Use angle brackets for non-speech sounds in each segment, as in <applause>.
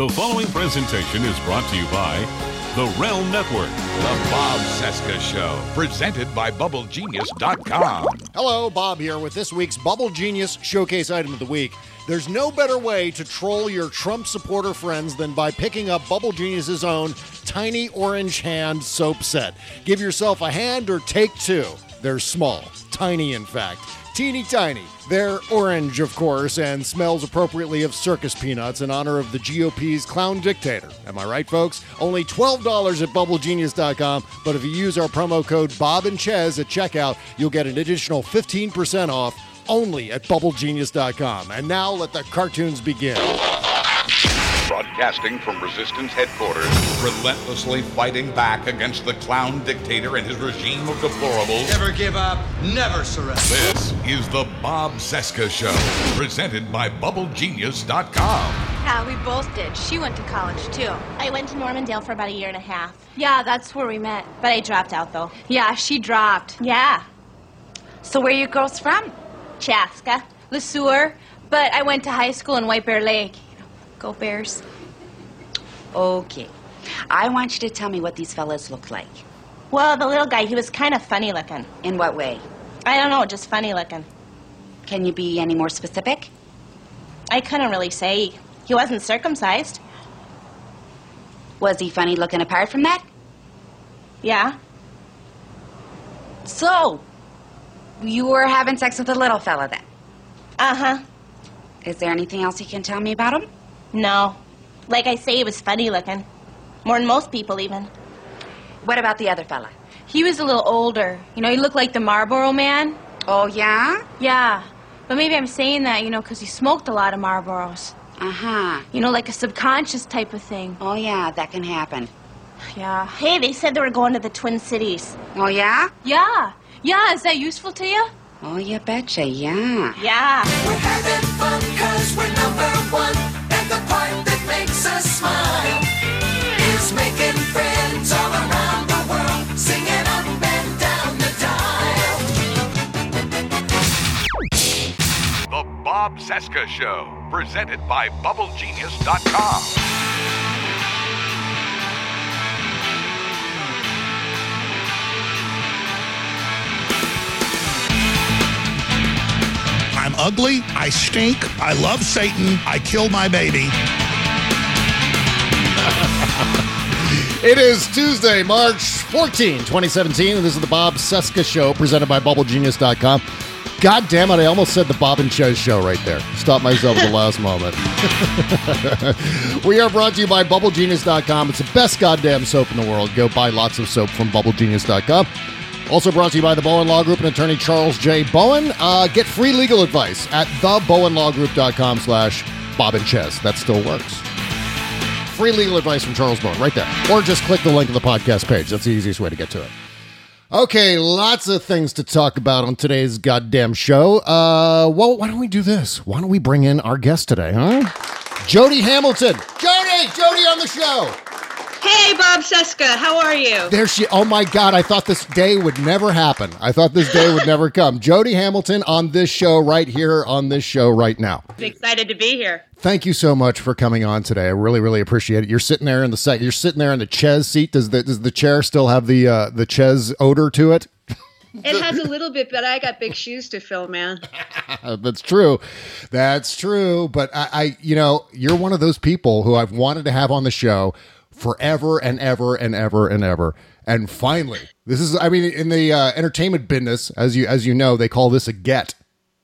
The following presentation is brought to you by the Realm Network. The Bob Cesca Show, presented by BubbleGenius.com. Hello, Bob here with this week's Bubble Genius Showcase Item of the Week. There's no better way to troll your Trump supporter friends than by picking up Bubble Genius's own tiny orange hand soap set. Give yourself a hand or take two. They're small, tiny in fact, teeny tiny. They're orange, of course, and smells appropriately of circus peanuts in honor of the GOP's clown dictator. Am I right, folks? Only $12 at bubblegenius.com, but if you use our promo code Bob and Chez at checkout, you'll get an additional 15% off only at bubblegenius.com. And now let the cartoons begin. Broadcasting from Resistance headquarters, relentlessly fighting back against the clown dictator and his regime of deplorables. Never give up, never surrender. This is the Bob Cesca Show, presented by BubbleGenius.com. Yeah, we both did. She went to college too. I went to Normandale for about a year and a half. Yeah, that's where we met. But I dropped out though. Yeah, she dropped. Yeah. So where are you girls from? Chaska. Le Sueur. But I went to high school in White Bear Lake. Go Bears. Okay. I want you to tell me what these fellas look like. Well, the little guy, he was kind of funny looking. In what way? I don't know, just funny looking. Can you be any more specific? I couldn't really say. He wasn't circumcised. Was he funny looking apart from that? Yeah. So, you were having sex with a little fella then? Uh huh. Is there anything else you can tell me about him? No. Like I say, he was funny looking. More than most people, even. What about the other fella? He was a little older. You know, he looked like the Marlboro man. Oh, yeah? Yeah. But maybe I'm saying that, you know, because he smoked a lot of Marlboros. Uh huh. You know, like a subconscious type of thing. Oh, yeah, that can happen. Yeah. Hey, they said they were going to the Twin Cities. Oh, yeah? Yeah. Yeah, is that useful to you? Oh, you betcha, yeah. Yeah. Bob Cesca Show, presented by BubbleGenius.com. I'm ugly. I stink. I love Satan. I killed my baby. It is Tuesday, March 14, 2017, and this is the Bob Cesca Show presented by BubbleGenius.com. God damn it, I almost said the Bob and Chez show right there. Stopped myself at the last <laughs> moment. <laughs> we are brought to you by BubbleGenius.com. It's the best goddamn soap in the world. Go buy lots of soap from BubbleGenius.com. Also brought to you by the Bowen Law Group and attorney Charles J. Bowen. Uh, get free legal advice at thebowenlawgroup.com slash Bob and Ches. That still works. Free legal advice from Charles Bowen right there. Or just click the link in the podcast page. That's the easiest way to get to it. Okay, lots of things to talk about on today's goddamn show. Uh, well, why don't we do this? Why don't we bring in our guest today, huh? Jody Hamilton. Jody! Jody on the show! Hey, Bob Cesca, how are you? There she. Oh my God! I thought this day would never happen. I thought this day would never come. <laughs> Jody Hamilton on this show right here on this show right now. I'm excited to be here. Thank you so much for coming on today. I really, really appreciate it. You're sitting there in the sec. You're sitting there in the Chez seat. Does the does the chair still have the uh, the Chez odor to it? <laughs> It has a little bit, but I got big shoes to fill, man. <laughs> That's true. That's true. But I, I, you know, you're one of those people who I've wanted to have on the show forever and ever and ever and ever. And finally, this is. I mean, in the uh, entertainment business, as you as you know, they call this a get.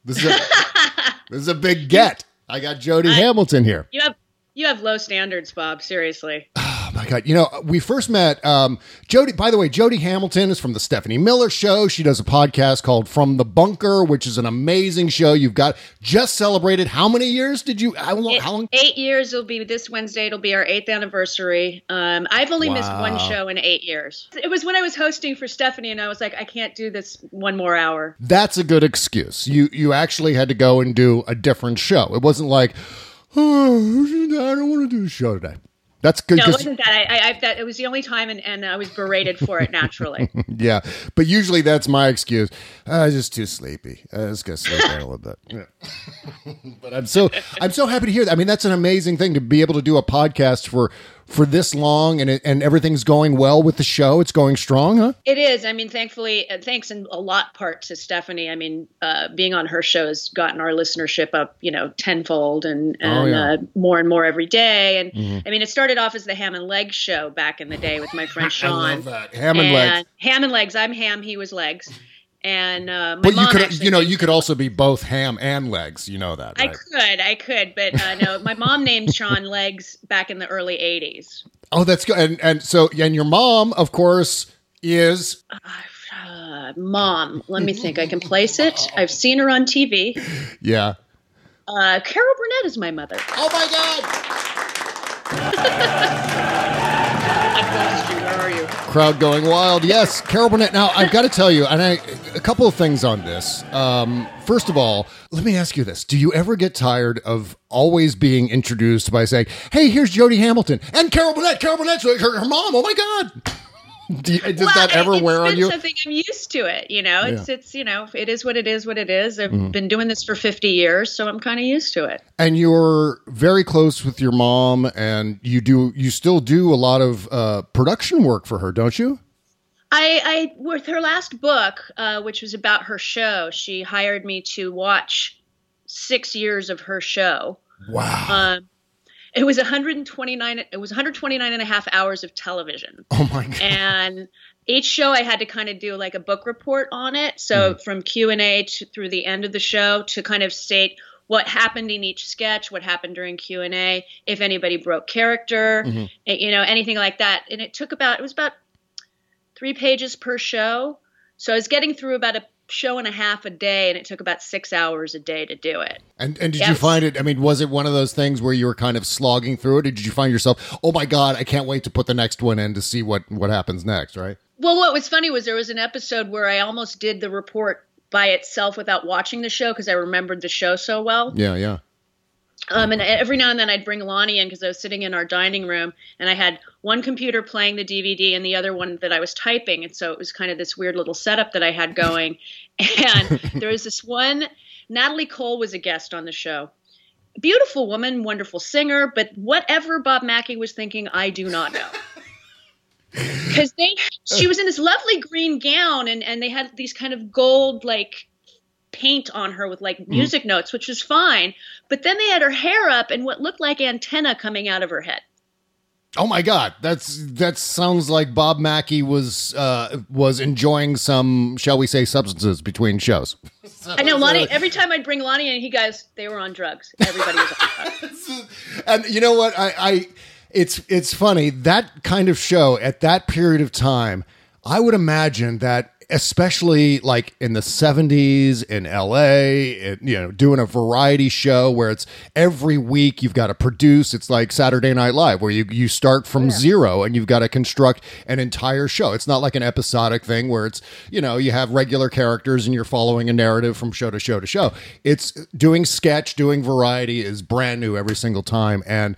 This is a <laughs> this is a big get. I got Jody Hamilton here. You have you have low standards, Bob. Seriously. My god! You know, we first met um, Jody. By the way, Jody Hamilton is from the Stephanie Miller Show. She does a podcast called From the Bunker, which is an amazing show. You've got just celebrated. How many years did you? How long? It- How long? Eight years It'll be this Wednesday. It'll be our eighth anniversary. Um, I've only missed one show in eight years. It was when I was hosting for Stephanie, and I was like, I can't do this one more hour. That's a good excuse. You you actually had to go and do a different show. It wasn't like, oh, <sighs> I don't want to do a show today. That's good. No, it wasn't that. I, I, I that it was the only time, and, and I was berated for it naturally. <laughs> yeah, but usually that's my excuse. Ah, I was just too sleepy. I was gonna sleep a little bit. Yeah. But I'm so I'm so happy to hear that. I mean, that's an amazing thing to be able to do a podcast for for this long, and it, and everything's going well with the show. It's going strong, huh? It is. I mean, thankfully, uh, thanks in a lot part to Stephanie. I mean, uh, being on her show has gotten our listenership up, you know, tenfold and, and Oh, yeah. uh, more and more every day. And Mhm. I mean, it started off as the Ham and Legs show back in the day with my friend <laughs> Sean. love that. Ham and Legs. Ham and Legs. I'm Ham. He was Legs. And uh, my But you could you know you could also be both ham and legs. You know that, I could, I could, but uh, no. My mom named Sean <laughs> Legs back in the early '80s. Oh, that's good. And and so and your mom, of course, is Uh, mom, let me think. I can place it. I've seen her on TV. yeah. Uh, Carol Burnett is my mother. Oh my you? <laughs> Crowd going wild. Yes, Carol Burnett. Now I've got to tell you, and I a couple of things on this. Um, first of all, let me ask you this: Do you ever get tired of always being introduced by saying, "Hey, here's Jody Hamilton and Carol Burnett"? Carol Burnett's her, her mom. Oh my God! Do you, does that ever wear on you? Something I'm used to it. You know, it's Yeah. it's you know, it is what it is. What it is. I've Mhm. been doing this for 50 years, so I'm kind of used to it. And you're very close with your mom, and you do you still do a lot of uh, production work for her, don't you? I, I with her last book, uh, which was about her show, she hired me to watch six years of her show. Wow. Um, it was 129. It was 129 and a half hours of television. Oh my god. and each show I had to kind of do like a book report on it. So from Q and A to through the end of the show to kind of state what happened in each sketch, what happened during Q and A, if anybody broke character, Mhm. eh, you know, anything like that. And it took about it was about three pages per show. So I was getting through about a show and a half a day, and it took about six hours a day to do it. And and did you find it? I mean, was it one of those things where you were kind of slogging through it, or did you find yourself, oh my god, I can't wait to put the next one in to see what what happens next, right? Well, what was funny was there was an episode where I almost did the report by itself without watching the show because I remembered the show so well. Yeah, yeah. Um, and every now and then I'd bring Lonnie in because I was sitting in our dining room and I had one computer playing the DVD and the other one that I was typing. And so it was kind of this weird little setup that I had going. <laughs> And there was this one, Natalie Cole was a guest on the show. Beautiful woman, wonderful singer, but whatever Bob Mackie was thinking, I do not know. <laughs> Because they, she was in this lovely green gown and, and they had these kind of gold, like, paint on her with like music notes, which was fine. But then they had her hair up and what looked like antenna coming out of her head. Oh my god, that's that sounds like Bob Mackie was uh was enjoying some, shall we say, substances between shows. I know Lonnie. Every time I'd bring Lonnie in, he goes, "They were on drugs. Everybody was on drugs." <laughs> And you know what? I, I it's it's funny that kind of show at that period of time. I would imagine that, especially like in the '70s in LA, it, you know, doing a variety show where it's every week you've got to produce. It's like Saturday Night Live, where you you start from zero and you've got to construct an entire show. It's not like an episodic thing where it's you know you have regular characters and you're following a narrative from show to show to show. It's doing sketch, doing variety is brand new every single time, and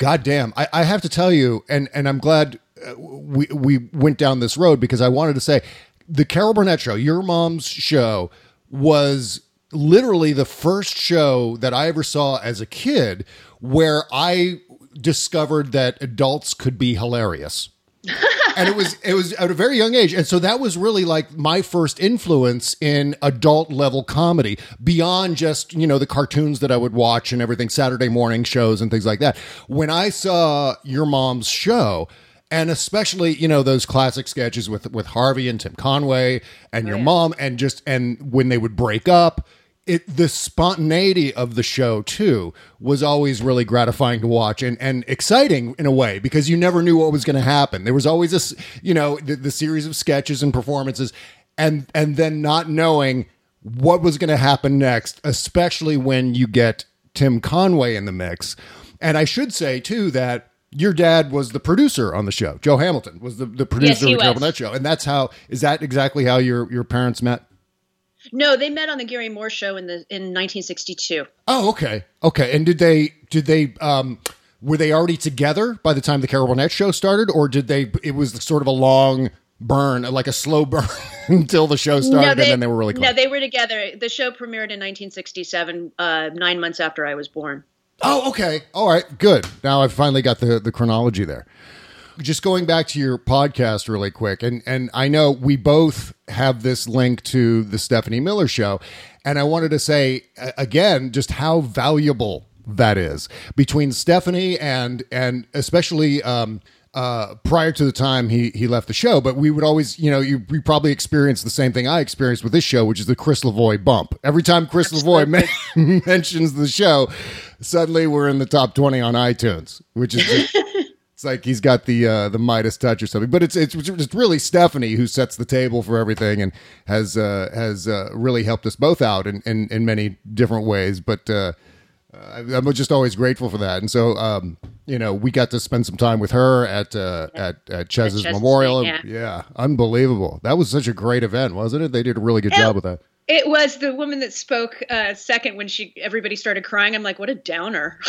goddamn, I, I have to tell you, and and I'm glad uh, we we went down this road because I wanted to say the Carol Burnett show, your mom's show, was literally the first show that I ever saw as a kid where I discovered that adults could be hilarious. <laughs> And it was it was at a very young age. And so that was really like my first influence in adult level comedy beyond just you know the cartoons that i would watch and everything saturday morning shows and things like that. When i saw your mom's show and especially you know those classic sketches with with harvey and tim conway and your mom and just and when they would break up it the spontaneity of the show too was always really gratifying to watch and and exciting in a way because you never knew what was going to happen. There was always this, you know, the, the series of sketches and performances, and and then not knowing what was going to happen next, especially when you get Tim Conway in the mix. And I should say too that your dad was the producer on the show. Joe Hamilton was the, the producer he of the Carol. Burnett show, and that's how is that exactly how your your parents met? no, they met on the Garry Moore show in the in 1962. Oh, okay, okay. And did they did they um were they already together by the time the Carol Burnett show started, or did they? It was sort of a long burn, like a slow <laughs> burn until the show started, and then they were really close. No, they were together. The show premiered in 1967, uh, nine months after I was born. Oh, okay. All right. Good. Now I've finally got the, the chronology there. Just going back to your podcast really quick, and, and I know we both have this link to the Stephanie Miller show. And I wanted to say again just how valuable that is between Stephanie and and especially um, uh, prior to the time he he left the show. But we would always, you know, you, you probably experienced the same thing I experienced with this show, which is the Chris Lavoie bump. Every time Chris Lavoie men- <laughs> mentions the show, suddenly we're in the top twenty on iTunes, which is. Just, <laughs> It's like he's got the uh, the Midas touch or something, but it's it's it's really Stephanie who sets the table for everything and has uh, has uh, really helped us both out in, in, in many different ways. But uh, I'm just always grateful for that. And so, um, you know, we got to spend some time with her at uh, at at Chez's Chez's memorial. thing, yeah. unbelievable. That was such a great event, wasn't it? They did a really good job with that. It was the woman that spoke uh, second when she everybody started crying. I'm like, what a downer! <laughs>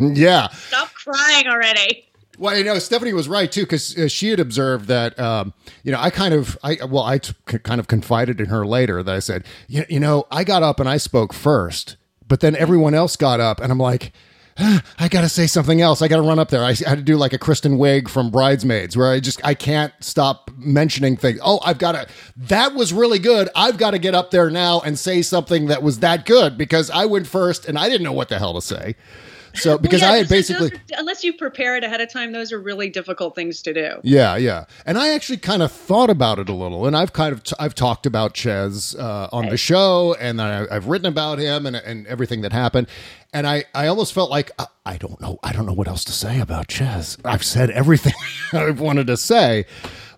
yeah. Stop crying already. Well, you know, Stephanie was right too because uh, she had observed that. Um, you know, I kind of, I well, I t- kind of confided in her later that I said, you, you know, I got up and I spoke first, but then everyone else got up, and I'm like. "Ah, I gotta say something else. I gotta run up there. I had to do like a Kristen Wiig from Bridesmaids, where I just I can't stop mentioning things. Oh, I've got to. That was really good. I've got to get up there now and say something that was that good because I went first and I didn't know what the hell to say. So because Well, yeah, I had basically. are- unless you prepare it ahead of time, those are really difficult things to do. Yeah, yeah. And I actually kind of thought about it a little, and I've kind of t- I've talked about Chez uh, on the show, and I, I've written about him and and everything that happened, and I I almost felt like uh, I don't know I don't know what else to say about Chez. I've said everything <laughs> I've wanted to say.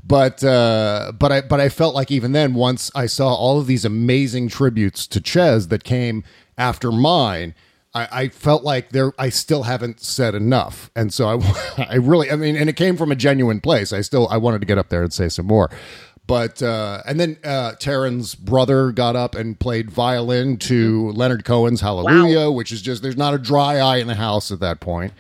But uh, but I but I felt like even then, once I saw all of these amazing tributes to Chez that came after mine, I, I felt like there I still haven't said enough, and so I <laughs> I really I mean, and it came from a genuine place. I still I wanted to get up there and say some more, but uh, and then uh, Taryn's brother got up and played violin to Leonard Cohen's Hallelujah, which is just there's not a dry eye in the house at that point.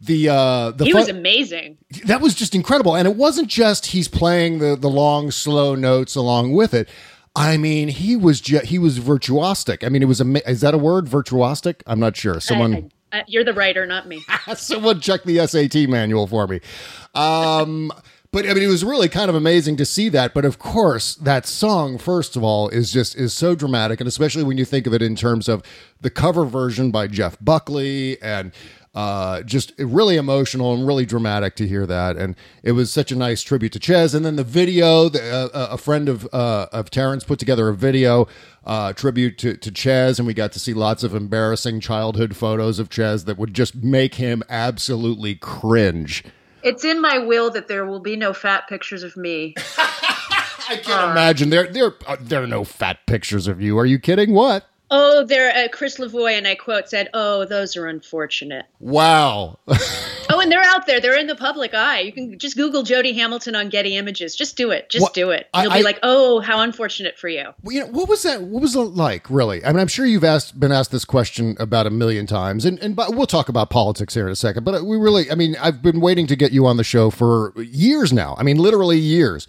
The uh, the He fun- was amazing. that was just incredible and it wasn't just he's playing the the long slow notes along with it i mean he was ju- he was virtuosic. I mean it was ama- is that a word virtuosic? I'm not sure. Someone Uh, you're the writer, not me. <laughs> someone check the sat manual for me. Um but i mean it was really kind of amazing to see that. But of course that song first of all is just is so dramatic. And especially when you think of it in terms of the cover version by jeff buckley and uh, just really emotional and really dramatic to hear that, and it was such a nice tribute to Chez. And then the video, the, uh, a friend of uh, of Terrence put together a video uh, tribute to to Chez, and we got to see lots of embarrassing childhood photos of Ches that would just make him absolutely cringe. It's in my will that there will be no fat pictures of me. <laughs> I can't imagine there there uh, there are no fat pictures of you. Are you kidding? What? Oh, there, uh, Chris Lavoie, and I quote, said, Oh, those are unfortunate. Wow. <laughs> Oh, and they're out there. They're in the public eye. You can just Google Jody Hamilton on Getty Images. Just do it. Just What- do it. You'll I- be like, Oh, how unfortunate for you. Well, you know, what was that? What was it like, really? I mean, I'm sure you've asked, been asked this question about a million times, and and but we'll talk about politics here in a second. But we really, I mean, I've been waiting to get you on the show for years now. I mean, literally years.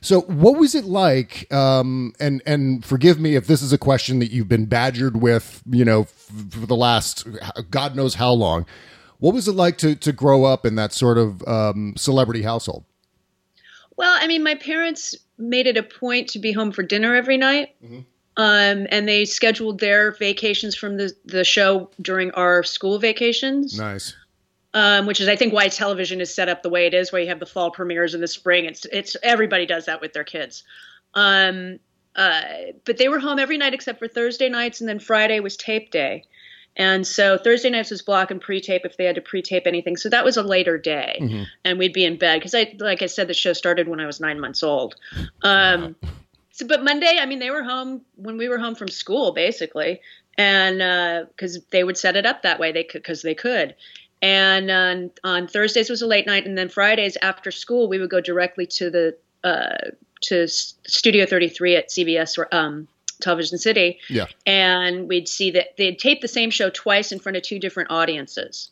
So, what was it like? Um, and and forgive me if this is a question that you've been badgered with, you know, f- for the last God knows how long. What was it like to to grow up in that sort of um, celebrity household? Well, I mean, my parents made it a point to be home for dinner every night. Mm-hmm. Um, and they scheduled their vacations from the, the show during our school vacations. Nice. Um, which is I think why television is set up the way it is, where you have the fall premieres in the spring. It's it's everybody does that with their kids. Um, uh, but they were home every night except for Thursday nights, and then Friday was tape day. And so Thursday nights was block and pre-tape if they had to pre-tape anything. So that was a later day, and we'd be in bed because I, like I said, the show started when I was nine months old. Um, so, but Monday, I mean, they were home when we were home from school, basically, and because they would set it up that way, they could because they could. And on, on Thursdays was a late night, and then Fridays after school, we would go directly to the uh, to Studio 33 at CBS or um, Television City, Yeah. and we'd see that they'd tape the same show twice in front of two different audiences.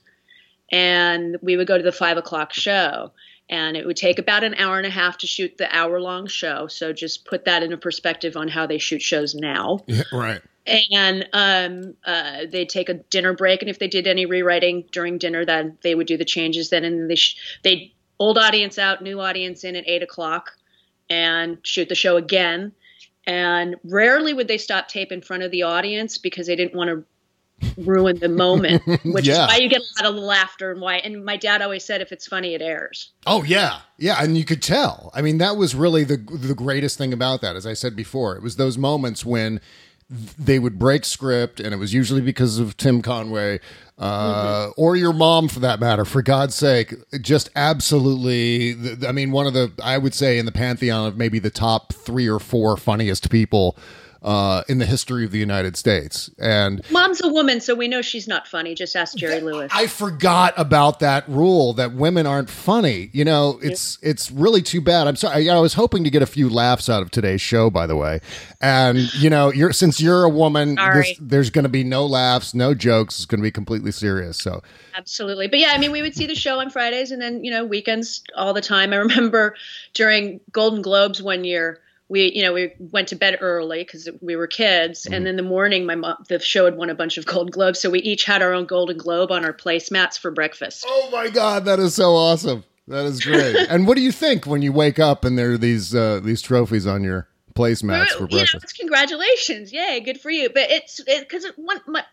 and we would go to the five o'clock show. And it would take about an hour and a half to shoot the hour long show. So just put that into perspective on how they shoot shows now. Yeah, right. And um, uh, they'd take a dinner break, and if they did any rewriting during dinner, then they would do the changes. Then, and they sh- they old audience out, new audience in at eight o'clock, and shoot the show again. And rarely would they stop tape in front of the audience because they didn't want to ruin the moment, <laughs> which Yeah. is why you get a lot of laughter and why. And my dad always said, if it's funny, it airs. Oh yeah, yeah, and you could tell. I mean, that was really the the greatest thing about that. As I said before, it was those moments when they would break script, and it was usually because of Tim Conway uh, or your mom, for that matter. For God's sake, just absolutely. I mean, one of the I would say in the pantheon of maybe the top three or four funniest people. Uh, in the history of the United States, and Mom's a woman, so we know she's not funny. Just ask Jerry Lewis. I forgot about that rule that women aren't funny. You know, it's it's really too bad. I'm sorry. I was hoping to get a few laughs out of today's show, by the way. And you know, you're since you're a woman, this, there's going to be no laughs, no jokes. It's going to be completely serious. So Absolutely. But yeah, I mean, we would see the show on Fridays and then, you know, weekends all the time. I remember during Golden Globes one year, we, you know, we went to bed early because we were kids. And in the morning, my mom, the show had won a bunch of Golden Globes. So we each had our own Golden Globe on our placemats for breakfast. Oh my God, that is so awesome. That is great. <laughs> and what do you think when you wake up and there are these uh, these trophies on your placemats for you know, breakfast? it's congratulations. Yay, good for you. But it's because it, one, my,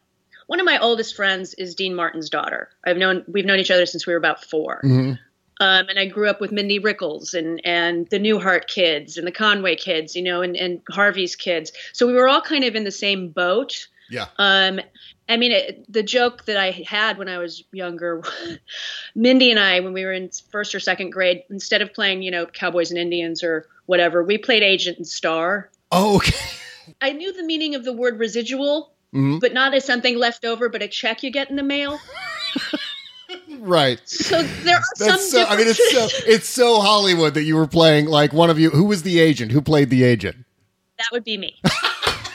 one of my oldest friends is Dean Martin's daughter. I've known, we've known each other since we were about 4 Mhm. Um, and I grew up with Mindy Rickles and, and the Newhart kids and the Conway kids, you know, and, and Harvey's kids. So we were all kind of in the same boat. Yeah. Um, I mean, it, the joke that I had when I was younger, <laughs> Mindy and I, when we were in first or second grade, instead of playing, you know, Cowboys and Indians or whatever, we played Agent and Star. Oh, okay. <laughs> I knew the meaning of the word residual, Mhm. but not as something left over, but a check you get in the mail. <laughs> Right. So there are That's some. so, I mean, it's so <laughs> it's so Hollywood that you were playing like one of you. Who was the agent? Who played the agent? that would be me.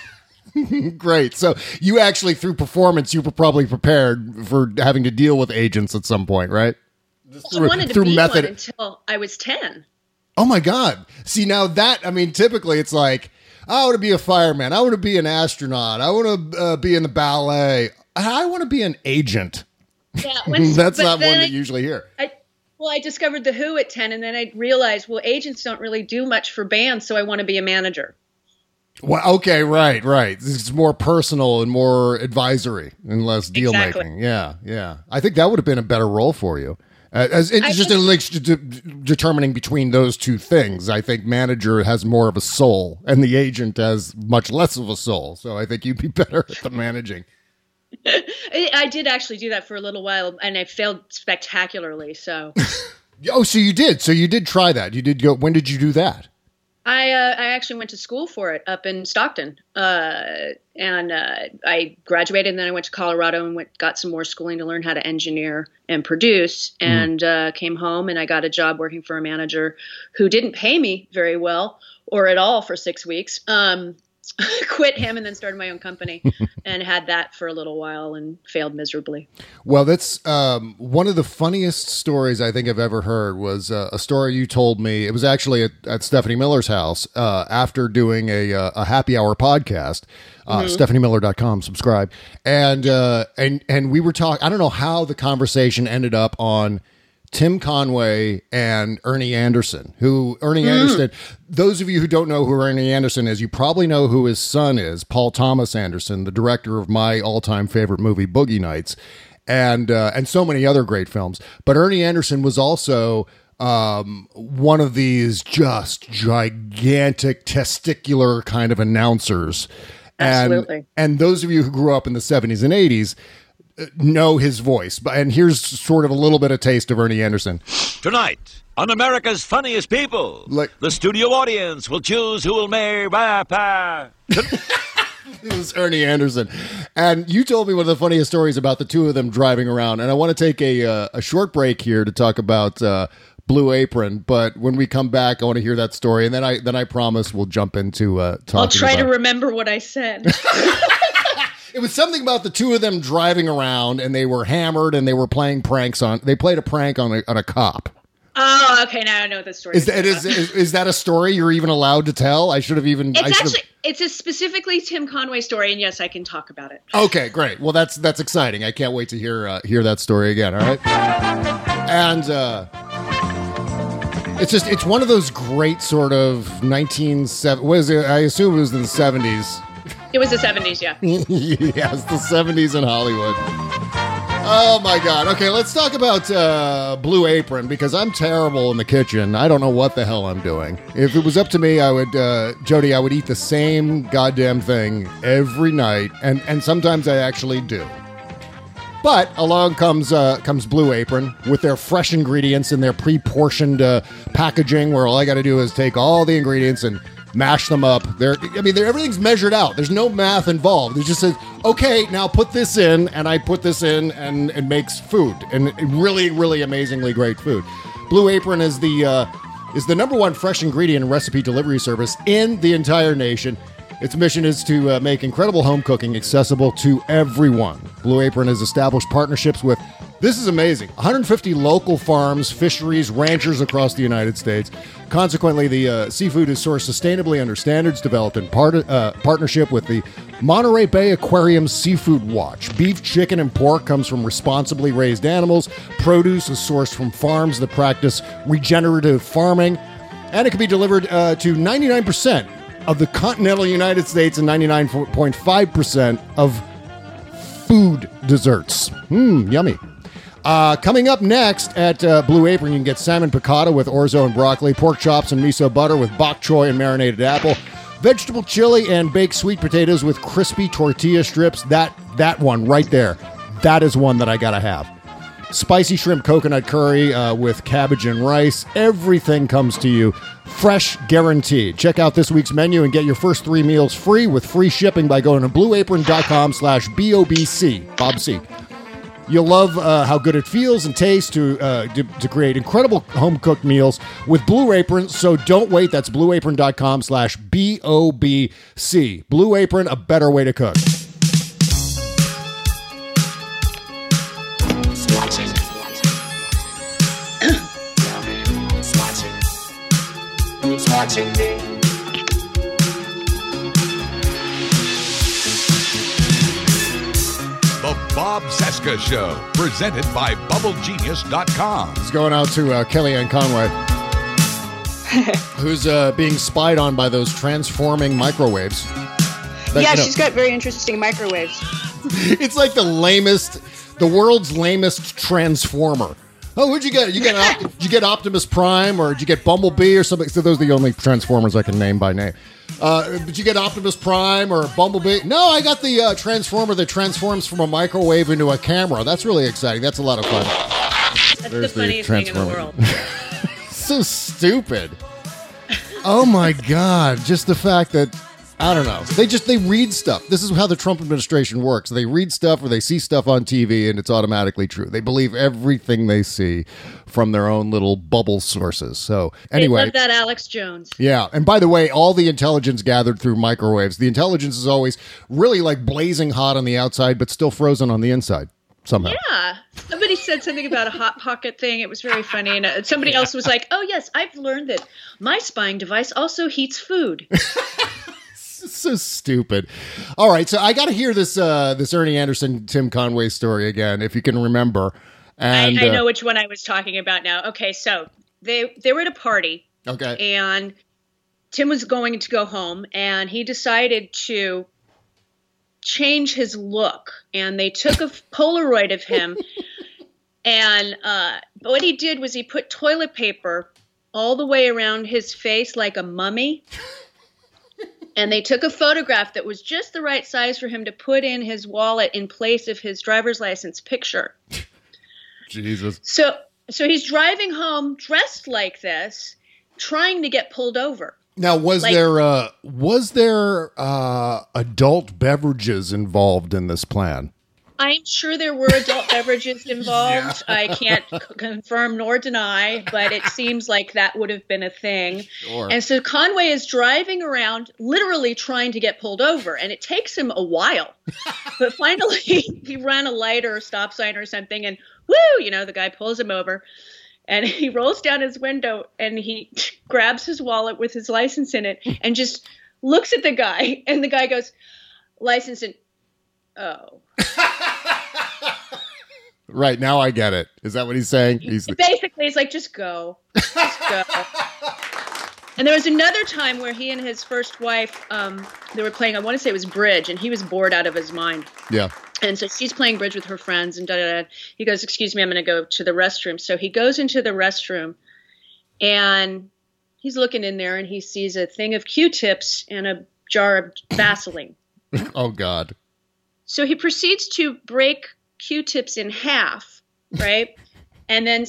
<laughs> Great. So you actually, through performance, you were probably prepared for having to deal with agents at some point, right? I wanted to be one until I was ten. Oh my God. See, now that, I mean, typically it's like, I want to be a fireman. I want to be an astronaut. I want to uh, be in the ballet. I want to be an agent. Yeah, <laughs> when- That's not one then that you usually hear. I, well, I discovered the Who at ten, and then I realized, well, agents don't really do much for bands, so I want to be a manager. Well, okay, right, right. It's more personal and more advisory and less deal Exactly. making. Yeah, yeah. I think that would have been a better role for you. Uh, as it's just in like de- de- determining between those two things. I think manager has more of a soul, and the agent has much less of a soul. So I think you'd be <laughs> better at the managing. I, <laughs> I did actually do that for a little while, and I failed spectacularly. So <laughs> Oh, so you did. So you did try that. You did go. When did you do that? I uh, I actually went to school for it up in Stockton, uh, and uh, I graduated. And then I went to Colorado and went got some more schooling to learn how to engineer and produce. And uh, came home and I got a job working for a manager who didn't pay me very well or at all for six weeks. Um, <laughs> quit him and then started my own company <laughs> and had that for a little while and failed miserably. Well, that's um, one of the funniest stories I think I've ever heard. Was uh, a story you told me. It was actually at, at Stephanie Miller's house uh, after doing a, uh, a happy hour podcast. Uh, Mhm. StephanieMiller.com. Subscribe. And uh, and and we were talking. I don't know how the conversation ended up on. Tim Conway and Ernie Anderson, who Ernie Mm. Anderson, those of you who don't know who Ernie Anderson is, you probably know who his son is, Paul Thomas Anderson, the director of my all-time favorite movie, Boogie Nights, and uh, and so many other great films. But Ernie Anderson was also um, one of these just gigantic testicular kind of announcers. And, Absolutely. and those of you who grew up in the 70s and 80s uh, know his voice. But And here's sort of a little bit of taste of Ernie Anderson. Tonight, on America's Funniest People, Like- the studio audience will choose who will marry Papa. <laughs> It was Ernie Anderson. And you told me one of the funniest stories about the two of them driving around. And I want to take a, uh, a short break here to talk about uh, Blue Apron. But when we come back, I want to hear that story. And then I then I promise we'll jump into uh, talking I'll try about to remember what I said. <laughs> It was something about the two of them driving around, and they were hammered, and they were playing pranks on. They played a prank on a, on a cop. Oh, okay. Now I know what the story Is that is, is is that a story you're even allowed to tell? I should have even. It's have- actually it's a specifically Tim Conway story, and yes, I can talk about it. Okay, great. Well, that's that's exciting. I can't wait to hear uh, hear that story again. All right, and uh, it's just it's one of those great sort of nineteen seven. What is it? I assume it was in the seventies. It was the '70s, yeah. <laughs> yes, the seventies in Hollywood. Oh my God. Okay, let's talk about uh, Blue Apron because I'm terrible in the kitchen. I don't know what the hell I'm doing. If it was up to me, I would, uh, Jody, I would eat the same goddamn thing every night, and and sometimes I actually do. But along comes uh, comes Blue Apron with their fresh ingredients and their pre-portioned uh, packaging, where all I got to do is take all the ingredients and mash them up. They're, I mean, they're, everything's measured out. There's no math involved. It just says, okay, now put this in, and I put this in, and it makes food, and really, really amazingly great food. Blue Apron is the uh, is the number one fresh ingredient recipe delivery service in the entire nation. Its mission is to uh, make incredible home cooking accessible to everyone. Blue Apron has established partnerships with, this is amazing, 150 local farms, fisheries, ranchers across the United States. Consequently, the uh, seafood is sourced sustainably under standards developed in part, uh, partnership with the Monterey Bay Aquarium Seafood Watch. Beef, chicken, and pork comes from responsibly raised animals. Produce is sourced from farms that practice regenerative farming. And it can be delivered uh, to 99% of the continental United States and 99.5% of food desserts. Mmm, yummy. Uh, coming up next at uh, Blue Apron, you can get salmon piccata with orzo and broccoli, pork chops and miso butter with bok choy and marinated apple, vegetable chili and baked sweet potatoes with crispy tortilla strips. That that one right there, that is one that I gotta have. Spicy shrimp coconut curry uh, with cabbage and rice. Everything comes to you fresh, guaranteed. Check out this week's menu and get your first three meals free with free shipping by going to blueapron.com slash B-O-B-C, Bob C. You'll love uh, how good it feels and tastes to, uh, to to create incredible home cooked meals with Blue Apron. So don't wait. That's blueapron.com slash B O B C. Blue Apron, a better way to cook. Watching me? <clears throat> Bob Cesca Show, presented by BubbleGenius.com. It's going out to uh, Kellyanne Conway, <laughs> who's uh, being spied on by those transforming microwaves. That, yeah, you know, she's got very interesting microwaves. <laughs> it's like the lamest, the world's lamest transformer. Oh, who'd you get? You get Op- did you get Optimus Prime or did you get Bumblebee or something? So those are the only Transformers I can name by name. Uh, did you get Optimus Prime or Bumblebee? No, I got the uh, Transformer that transforms from a microwave into a camera. That's really exciting. That's a lot of fun. That's There's the the funniest thing in the Transformer. world. <laughs> so stupid. Oh my god! Just the fact that I don't know. They just they read stuff. This is how the Trump administration works. They read stuff or they see stuff on TV and it's automatically true. They believe everything they see from their own little bubble sources. So They anyway, love that Alex Jones. yeah. And by the way, all the intelligence gathered through microwaves. The intelligence is always really like blazing hot on the outside, but still frozen on the inside somehow. Yeah. Somebody said something about a hot pocket thing. It was very funny. And uh, somebody else was like, "Oh yes, I've learned that my spying device also heats food." <laughs> so stupid. All right, so I got to hear this uh this Ernie Anderson Tim Conway story again if you can remember. And I, I uh, know which one I was talking about now. Okay, so they they were at a party Okay. and Tim was going to go home and he decided to change his look and they took a Polaroid of him <laughs> and uh, but what he did was he put toilet paper all the way around his face like a mummy. <laughs> And they took a photograph that was just the right size for him to put in his wallet in place of his driver's license picture. <laughs> Jesus. So so he's driving home dressed like this, trying to get pulled over. Now, was Like- there uh was there uh adult beverages involved in this plan? I'm sure there were adult <laughs> beverages involved. I can't c- confirm nor deny, but it seems like that would have been a thing. Sure. And so Conway is driving around, literally trying to get pulled over, and it takes him a while. <laughs> but finally, he ran a light or a stop sign or something, and woo, you know, the guy pulls him over. And he <laughs> rolls down his window and he grabs his wallet with his license in it and just looks at the guy. And the guy goes, License in. Oh. Right now, I get it. Is that what he's saying? He's Basically, he's like, just go. Just go. <laughs> and there was another time where he and his first wife, um, they were playing, I want to say it was bridge, and he was bored out of his mind. yeah. And so she's playing bridge with her friends, and da da da. He goes, "Excuse me, I'm going to go to the restroom." So he goes into the restroom, and he's looking in there, and he sees a thing of Q-tips and a jar of Vaseline. <laughs> Oh God. So he proceeds to break Q-tips in half, right, <laughs> and then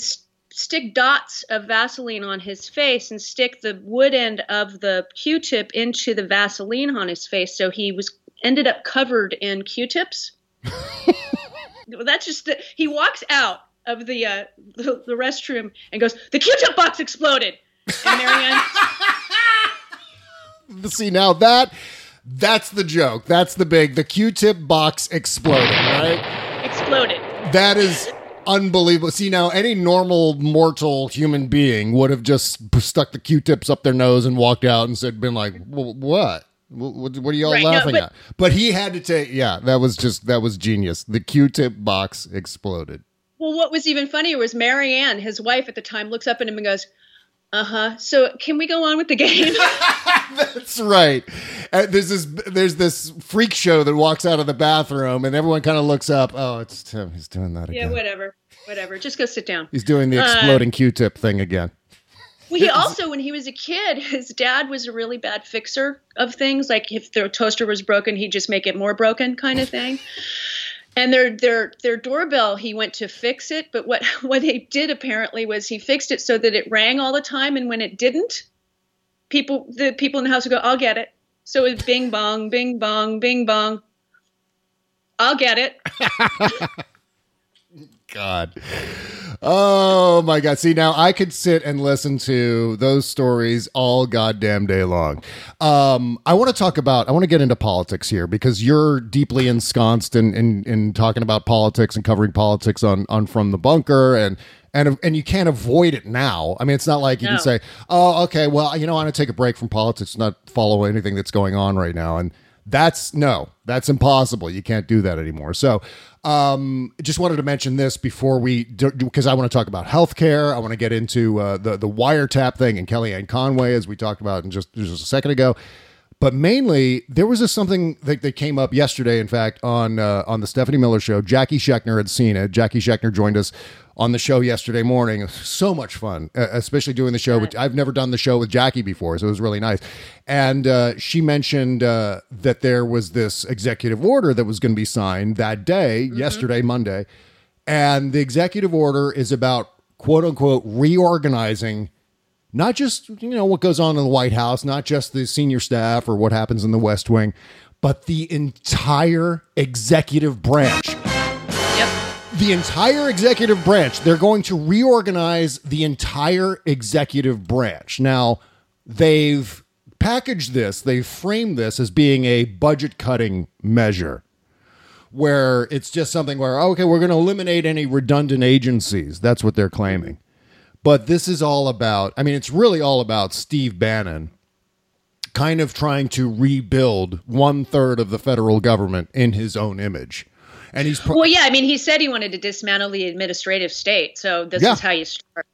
stick dots of Vaseline on his face, and stick the wood end of the Q-tip into the Vaseline on his face. So he was ended up covered in Q-tips. <laughs> Well, that's just the, he walks out of the, uh, the the restroom and goes, "The Q-tip box exploded." And Marianne, <laughs> See now that that's the joke. That's the big the Q-tip box exploding, right? Exploded. That is unbelievable. See now any normal mortal human being would have just stuck the Q-tips up their nose and walked out and said been like, "What? What, what are y'all Right, no, laughing but- at?" But he had to take yeah, that was just that was genius. The Q-tip box exploded. Well, what was even funnier was Marianne, his wife at the time, looks up at him and goes, "Uh huh. So can we go on with the game?" <laughs> That's right. Uh, there's this there's this freak show that walks out of the bathroom and everyone kind of looks up. Oh, it's Tim. He's doing that again. yeah, whatever, whatever. Just go sit down. He's doing the Uh, exploding Q-tip thing again. Well, he <laughs> also, when he was a kid, his dad was a really bad fixer of things. Like if the toaster was broken, he'd just make it more broken, kind of thing. And their their their doorbell, he went to fix it, but what <laughs> what he did apparently was he fixed it so that it rang all the time, and when it didn't, people the people in the house would go, "I'll get it." So it was bing bong, bing bong, bing bong. I'll get it. <laughs> God. Oh my God. See, now I could sit and listen to those stories all goddamn day long. Um, I want to talk about, I want to get into politics here because you're deeply ensconced in, in, in talking about politics and covering politics on, on From the Bunker and, and, and you can't avoid it now. I mean, it's not like you No. can say, oh, okay, well, you know, I want to take a break from politics, not follow anything that's going on right now. And that's no, that's impossible. You can't do that anymore. So, um, just wanted to mention this before we, because I want to talk about healthcare. I want to get into uh, the the wiretap thing and Kellyanne Conway, as we talked about in just just a second ago. But mainly, there was this something that, that came up yesterday. In fact, on uh, on the Stephanie Miller show, Jackie Schechner had seen it. Jackie Schechner joined us on the show yesterday morning. So much fun, especially doing the show. With, I've never done the show with Jackie before, so it was really nice. And uh, she mentioned uh, that there was this executive order that was going to be signed that day, yesterday, Monday, and the executive order is about quote unquote reorganizing not just you know what goes on in the White House, not just the senior staff or what happens in the West Wing, but the entire executive branch. Yep. The entire executive branch. They're going to reorganize the entire executive branch. Now, they've packaged this, they've framed this as being a budget cutting measure where it's just something where okay we're going to eliminate any redundant agencies that's what they're claiming but this is all about i mean it's really all about steve bannon kind of trying to rebuild one third of the federal government in his own image and he's pro- Well, yeah. I mean, he said he wanted to dismantle the administrative state. So this Yeah. is how you start.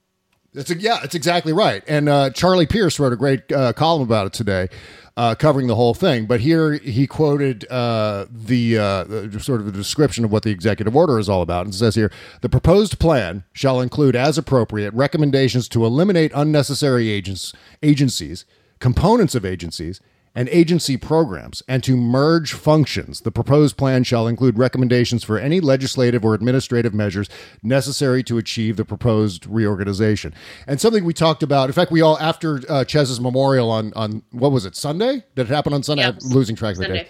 It's a, yeah, it's exactly right. And uh, Charlie Pierce wrote a great uh, column about it today, uh, covering the whole thing. But here he quoted uh, the, uh, the sort of a description of what the executive order is all about. And it says here the proposed plan shall include, as appropriate, recommendations to eliminate unnecessary agents, agencies, components of agencies, and agency programs, and to merge functions. The proposed plan shall include recommendations for any legislative or administrative measures necessary to achieve the proposed reorganization. And something we talked about, in fact, we all, after uh, Chez's memorial on, on, what was it, Sunday? Did it happen on Sunday? Yeah. I'm losing track of the Sunday. day.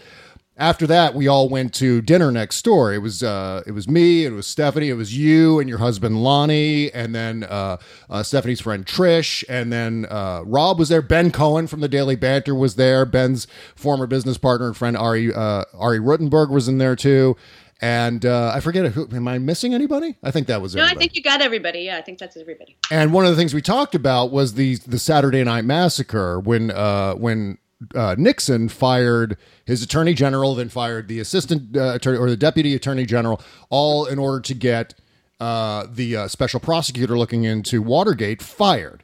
After that, we all went to dinner next door. It was uh, it was me, it was Stephanie, it was you and your husband Lonnie, and then uh, uh, Stephanie's friend Trish, and then uh, Rob was there. Ben Cohen from the Daily Banter was there. Ben's former business partner and friend Ari uh, Ari Rutenberg was in there too. And uh, I forget who. Am I missing anybody? I think that was No, I think you got everybody. Yeah, I think that's everybody. And one of the things we talked about was the the Saturday Night Massacre when uh, when uh, Nixon fired his attorney general, then fired the assistant uh, attorney or the deputy attorney general, all in order to get uh, the uh, special prosecutor looking into Watergate fired.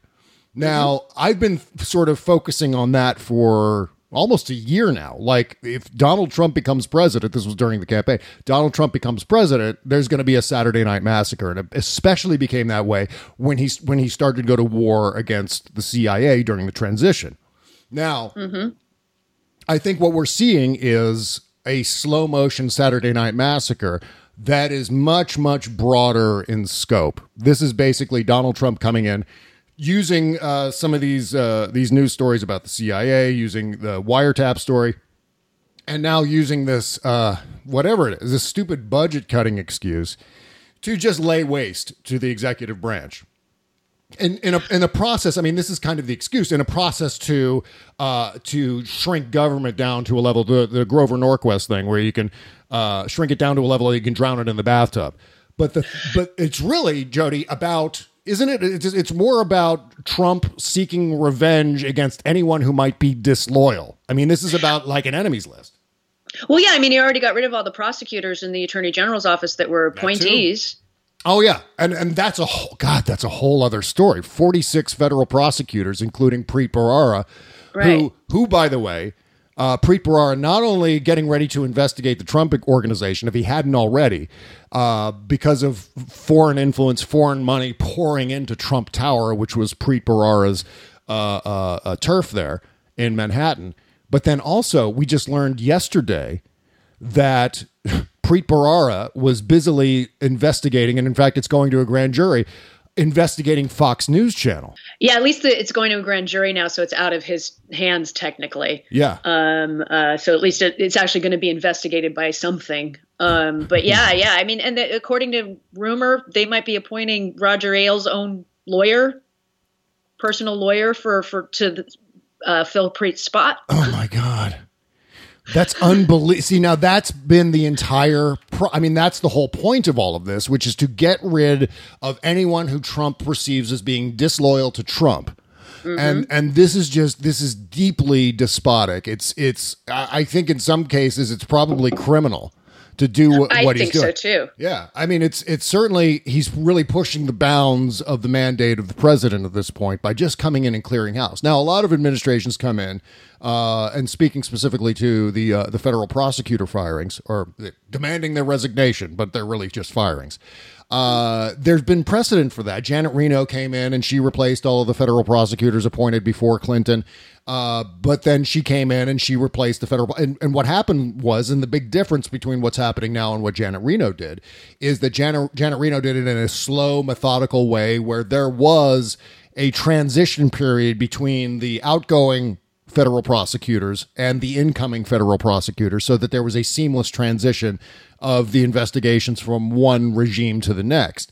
Now I've been sort of focusing on that for almost a year now. Like if Donald Trump becomes president, this was during the campaign. Donald Trump becomes president, there's going to be a Saturday Night Massacre, and it especially became that way when he when he started to go to war against the CIA during the transition. Now, I think what we're seeing is a slow motion Saturday Night Massacre that is much, much broader in scope. This is basically Donald Trump coming in, using uh, some of these uh, these news stories about the CIA, using the wiretap story, and now using this uh, whatever it is, this stupid budget cutting excuse to just lay waste to the executive branch in in a in a process. I mean, this is kind of the excuse in a process to uh, to shrink government down to a level the the Grover Norquist thing where you can uh, shrink it down to a level that you can drown it in the bathtub. But the but it's really Jody about. Isn't it? It's, it's more about Trump seeking revenge against anyone who might be disloyal. I mean, this is about like an enemies list. Well, yeah, I mean, he already got rid of all the prosecutors in the attorney general's office that were appointees. Oh yeah, and and that's a whole God. That's a whole other story. Forty six federal prosecutors, including Preet Bharara, Right. who who by the way, uh, Preet Bharara not only getting ready to investigate the Trump organization, if he hadn't already, uh, because of foreign influence, foreign money pouring into Trump Tower, which was Preet Bharara's uh, uh, uh, turf there in Manhattan. But then also, we just learned yesterday that <laughs> Preet Bharara was busily investigating, and in fact, it's going to a grand jury investigating Fox News Channel. Yeah, at least the, it's going to a grand jury now, so it's out of his hands technically. Yeah. Um. Uh. So at least it, it's actually going to be investigated by something. Um. But yeah, <laughs> yeah. I mean, and the, according to rumor, they might be appointing Roger Ailes' own lawyer, personal lawyer for for to the, uh, fill Preet's spot. Oh my God. That's unbelievable. See, now that's been the entire. Pro- I mean, that's the whole point of all of this, which is to get rid of anyone who Trump perceives as being disloyal to Trump. And mm-hmm. and this is just this is deeply despotic. It's it's. I I think in some cases it's probably criminal to do what, I what he's doing. so too. Yeah, I mean, it's it's certainly he's really pushing the bounds of the mandate of the president at this point by just coming in and clearing house. Now, a lot of administrations come in uh, and speaking specifically to the uh, the federal prosecutor firings or demanding their resignation, but they're really just firings. Uh, there's been precedent for that. Janet Reno came in and she replaced all of the federal prosecutors appointed before Clinton. Uh, but then she came in and she replaced the federal. And, and what happened was, and the big difference between what's happening now and what Janet Reno did, is that Janet, Janet Reno did it in a slow, methodical way where there was a transition period between the outgoing federal prosecutors and the incoming federal prosecutors so that there was a seamless transition of the investigations from one regime to the next.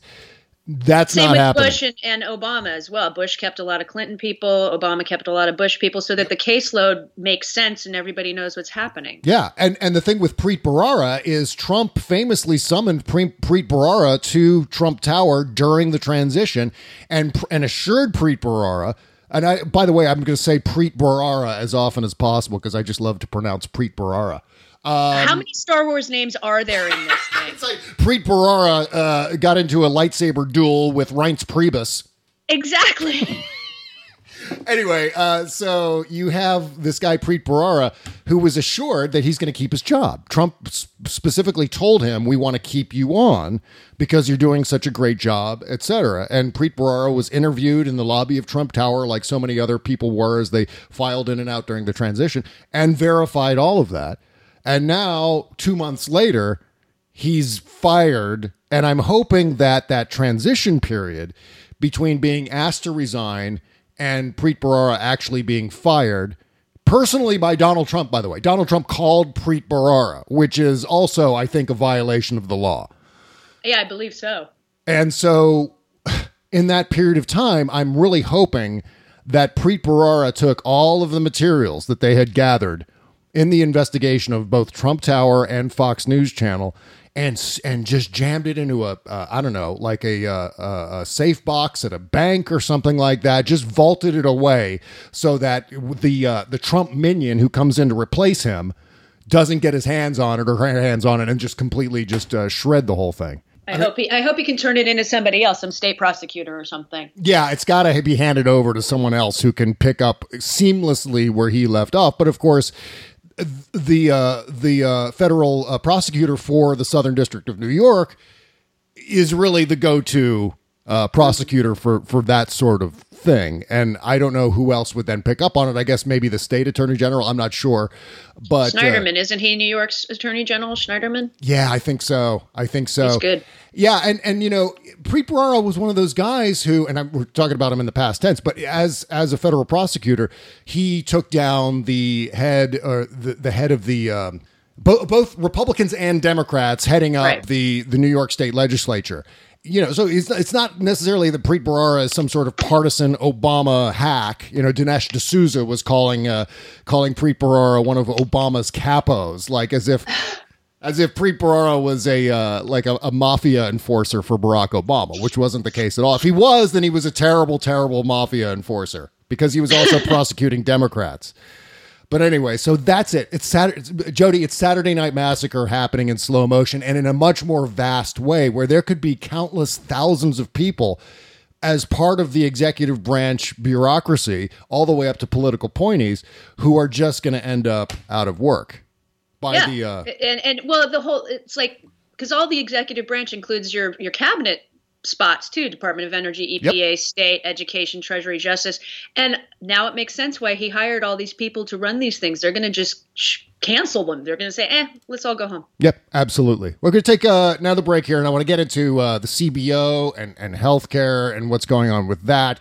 That's Same not with happening. Bush and, and Obama as well. Bush kept a lot of Clinton people. Obama kept a lot of Bush people, so that the caseload makes sense and everybody knows what's happening. Yeah, and and the thing with Preet Bharara is Trump famously summoned Pre- Preet Bharara to Trump Tower during the transition, and and assured Preet Bharara. And I, by the way, I'm going to say Preet Bharara as often as possible because I just love to pronounce Preet Bharara. Um, How many Star Wars names are there in this <laughs> thing? Preet Bharara uh, got into a lightsaber duel with Reince Priebus. exactly. <laughs> Anyway, uh, so you have this guy Preet Bharara who was assured that he's going to keep his job. Trump specifically told him, "We want to keep you on because you're doing such a great job, etc." And Preet Bharara was interviewed in the lobby of Trump Tower, like so many other people were, as they filed in and out during the transition, and verified all of that. And now, two months later, he's fired and i'm hoping that that transition period between being asked to resign and preet bharara actually being fired personally by Donald Trump, by the way. Donald Trump called Preet Bharara, which is also, I think, a violation of the law. Yeah, I believe so. And so, in that period of time, I'm really hoping that Preet Bharara took all of the materials that they had gathered in the investigation of both Trump Tower and Fox News Channel and and just jammed it into a uh, I don't know like a, uh, a safe box at a bank or something like that. Just vaulted it away so that the uh, the Trump minion who comes in to replace him doesn't get his hands on it or her hands on it and just completely just uh, shred the whole thing. I, hope he. I hope he can turn it into somebody else, some state prosecutor or something. Yeah, it's got to be handed over to someone else who can pick up seamlessly where he left off. But of course, the uh, the uh, federal uh, prosecutor for the Southern District of New York is really the go-to uh, prosecutor for for that sort of thing. And I don't know who else would then pick up on it. I guess maybe the state attorney general. I'm not sure, but uh, Schneiderman isn't he New York's attorney general? Schneiderman. Yeah, I think so. I think so. He's good. Yeah, and and you know, Preet Bharara was one of those guys who, and I, we're talking about him in the past tense, but as as a federal prosecutor, he took down the head or the, the head of the. Um, bo- both Republicans and Democrats heading up Right. the the New York State Legislature. You know, so it's it's not necessarily that Preet Bharara is some sort of partisan Obama hack. You know, Dinesh D'Souza was calling uh, calling Preet Bharara one of Obama's capos, like as if as if Preet Bharara was a uh, like a, a mafia enforcer for Barack Obama, which wasn't the case at all. If he was, then he was a terrible, terrible mafia enforcer because he was also <laughs> prosecuting Democrats. But anyway, so that's it. It's Saturday, Jody. It's Saturday Night Massacre happening in slow motion and in a much more vast way, where there could be countless thousands of people as part of the executive branch bureaucracy, all the way up to political pointies, who are just going to end up out of work by yeah, the. Uh, and and well, the whole it's like because all the executive branch includes your your cabinet spots too department of energy epa state education treasury justice. And now it makes sense why he hired all these people to run these things. They're going to just sh- cancel them. They're going to say eh let's all go home. Yep, absolutely. We're going to take uh, another break here, and I want to get into uh, the CBO and, and healthcare and what's going on with that,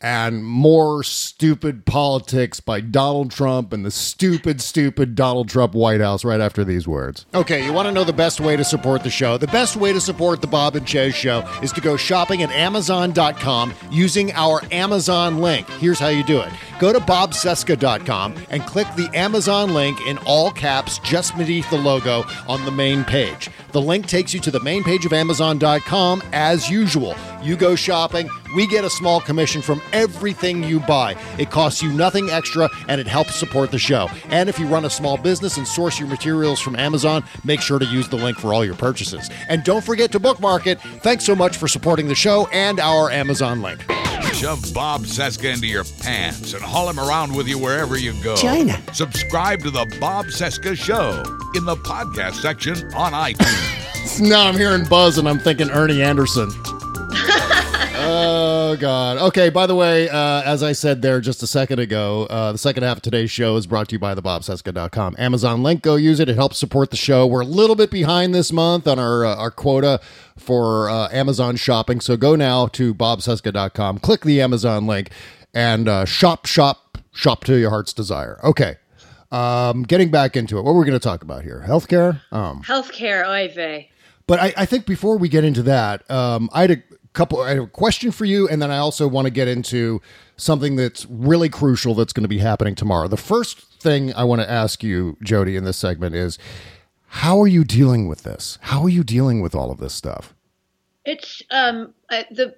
and more stupid politics by Donald Trump and the stupid, stupid Donald Trump White House right after these words. Okay, you want to know the best way to support the show? The best way to support the Bob and Chez show is to go shopping at Amazon.com using our Amazon link. Here's how you do it go to bobcesca.com and click the Amazon link in all caps just beneath the logo on the main page. The link takes you to the main page of Amazon.com as usual. You go shopping, we get a small commission from everything you buy. It costs you nothing extra and it helps support the show. And if you run a small business and source your materials from Amazon, make sure to use the link for all your purchases. And don't forget to bookmark it. Thanks so much for supporting the show and our Amazon link. Shove Bob Cesca into your pants and haul him around with you wherever you go. China. Subscribe to the Bob Cesca Show in the podcast section on iTunes. <laughs> Now I'm hearing Buzz and I'm thinking Ernie Anderson. oh God. Okay. By the way, uh, as I said there just a second ago, uh, the second half of today's show is brought to you by thebobcesca.com Amazon link. Go use it. It helps support the show. We're a little bit behind this month on our uh, our quota for uh, Amazon shopping. So go now to bobcesca.com, click the Amazon link, and uh, shop, shop, shop to your heart's desire. Okay. Um, getting back into it, what we're going to talk about here: healthcare. Um, healthcare oy vey but I, I think before we get into that, um, I had a couple. I had a question for you, and then I also want to get into something that's really crucial that's going to be happening tomorrow. The first thing I want to ask you, Jody, in this segment is, how are you dealing with this? How are you dealing with all of this stuff? it's um uh, the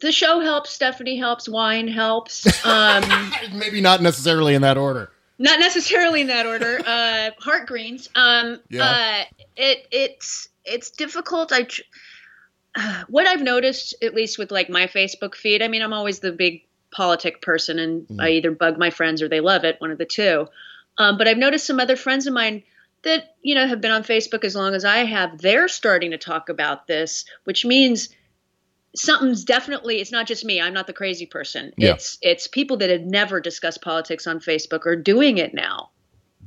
the show helps stephanie helps wine helps um <laughs> Maybe not necessarily in that order. Not necessarily in that order. <laughs> Uh, heart greens. Um, Yeah. uh, it it's it's difficult. I tr- uh, <sighs> what I've noticed, at least with like my Facebook feed. I mean, I'm always the big politic person, and I either bug my friends or they love it, one of the two. Um, but I've noticed some other friends of mine that you know have been on Facebook as long as I have. They're starting to talk about this, which means something's definitely it's not just me i'm not the crazy person Yeah. it's it's people that had never discussed politics on facebook are doing it now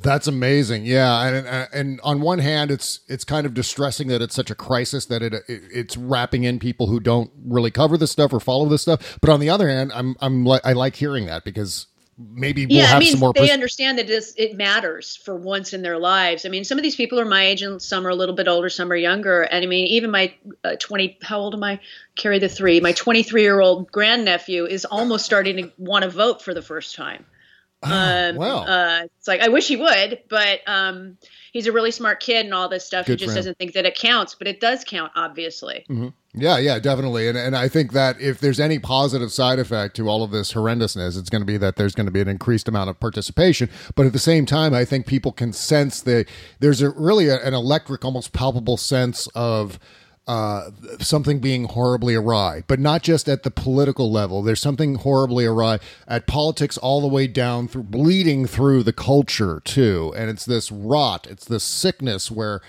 That's amazing. Yeah, and uh, and on one hand, it's it's kind of distressing that it's such a crisis that it, it it's wrapping in people who don't really cover this stuff or follow this stuff. But on the other hand, I'm I'm like I like hearing that because maybe we'll yeah, have I mean, some more. they understand that it's, it matters for once in their lives. I mean, some of these people are my age, and some are a little bit older, some are younger. And I mean, even my uh, twenty, how old am I? Carry the three. My twenty-three-year-old grandnephew is almost starting to want to vote for the first time. Um, wow. Uh, it's like I wish he would, but um, he's a really smart kid and all this stuff. Good he just doesn't think that it counts, but it does count, obviously. Mhm. Yeah, yeah, definitely. And and I think that if there's any positive side effect to all of this horrendousness, it's going to be that there's going to be an increased amount of participation. But at the same time, I think people can sense that there's a really a, an electric, almost palpable sense of uh, something being horribly awry, but not just at the political level. There's something horribly awry at politics all the way down through bleeding through the culture too. And it's this rot, it's this sickness where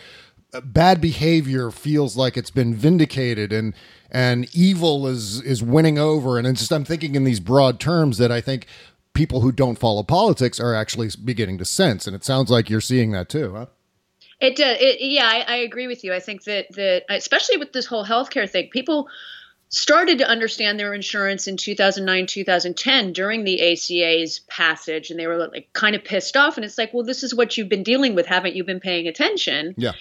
bad behavior feels like it's been vindicated and and evil is is winning over. And it's just I'm thinking in these broad terms that I think people who don't follow politics are actually beginning to sense. And it sounds like you're seeing that too huh? It does. It, yeah, I, I agree with you. I think that that especially with this whole healthcare thing, people started to understand their insurance in 2009 2010 during the ACA's passage. And they were like kind of pissed off. And it's like well this is what you've been dealing with haven't you been paying attention? Yeah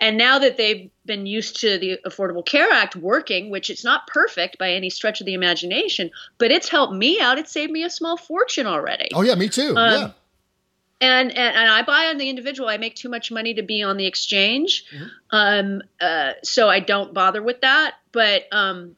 and now that they've been used to the Affordable Care Act working, which it's not perfect by any stretch of the imagination, but it's helped me out. It saved me a small fortune already. oh yeah me too Um, yeah And, and and I buy on the individual. I make too much money to be on the exchange, Mm-hmm. um, uh, so I don't bother with that. But um,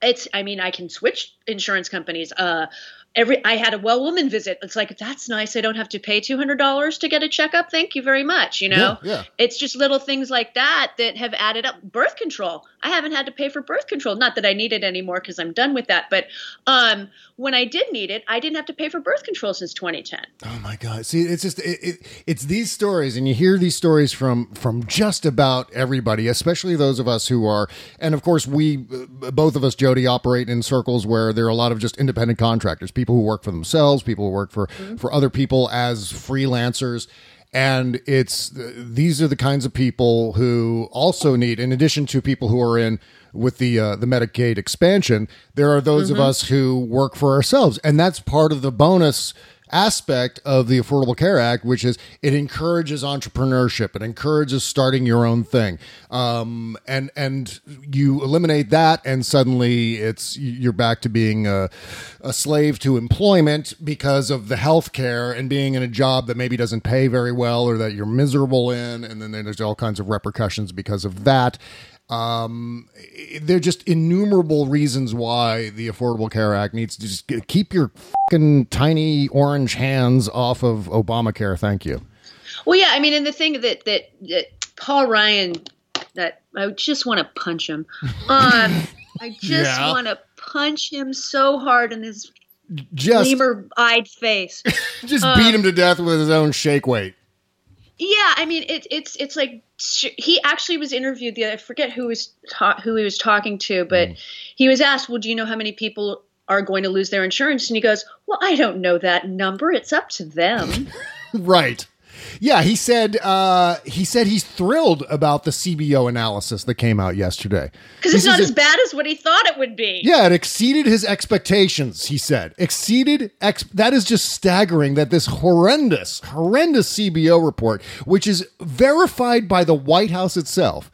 it's. I mean, I can switch insurance companies. Uh, every I had a well woman visit. It's like that's nice. I don't have to pay two hundred dollars to get a checkup. Thank you very much. You know, Yeah, yeah. it's just little things like that that have added up. Birth control. I haven't had to pay for birth control. Not that I need it anymore because I'm done with that. But um, when I did need it, I didn't have to pay for birth control since 2010. Oh my God! See, it's just it, it, it's these stories, and you hear these stories from from just about everybody, especially those of us who are, and of course, we uh, both of us, Jody, operate in circles where there are a lot of just independent contractors, people who work for themselves, people who work for for other people as freelancers. And it's these are the kinds of people who also need, in addition to people who are in with the uh, the Medicaid expansion, there are those of Mhm. us who work for ourselves, and that's part of the bonus aspect of the Affordable Care Act, which is it encourages entrepreneurship, it encourages starting your own thing, um, and and you eliminate that, and suddenly it's you're back to being a, a slave to employment because of the health care and being in a job that maybe doesn't pay very well or that you're miserable in, and then there's all kinds of repercussions because of that. Um, there are just innumerable reasons why the Affordable Care Act needs to just keep your fucking tiny orange hands off of Obamacare. Thank you. Well, yeah, I mean, and the thing that that, that Paul Ryan, that I just want to punch him. Um, I <laughs> just Yeah. want to punch him so hard in his Just- lemur-eyed face. <laughs> Just Um, beat him to death with his own shake weight. Yeah, I mean, it, it's it's like he actually was interviewed. The I forget who was ta- who he was talking to, but Mm. he was asked, "Well, do you know how many people are going to lose their insurance?" And he goes, "Well, I don't know that number. It's up to them." <laughs> Right. Yeah, he said uh, he said he's thrilled about the CBO analysis that came out yesterday. Because it's not as it- bad as what he thought it would be. Yeah, it exceeded his expectations, he said. Exceeded ex that is just staggering that this horrendous, horrendous CBO report, which is verified by the White House itself,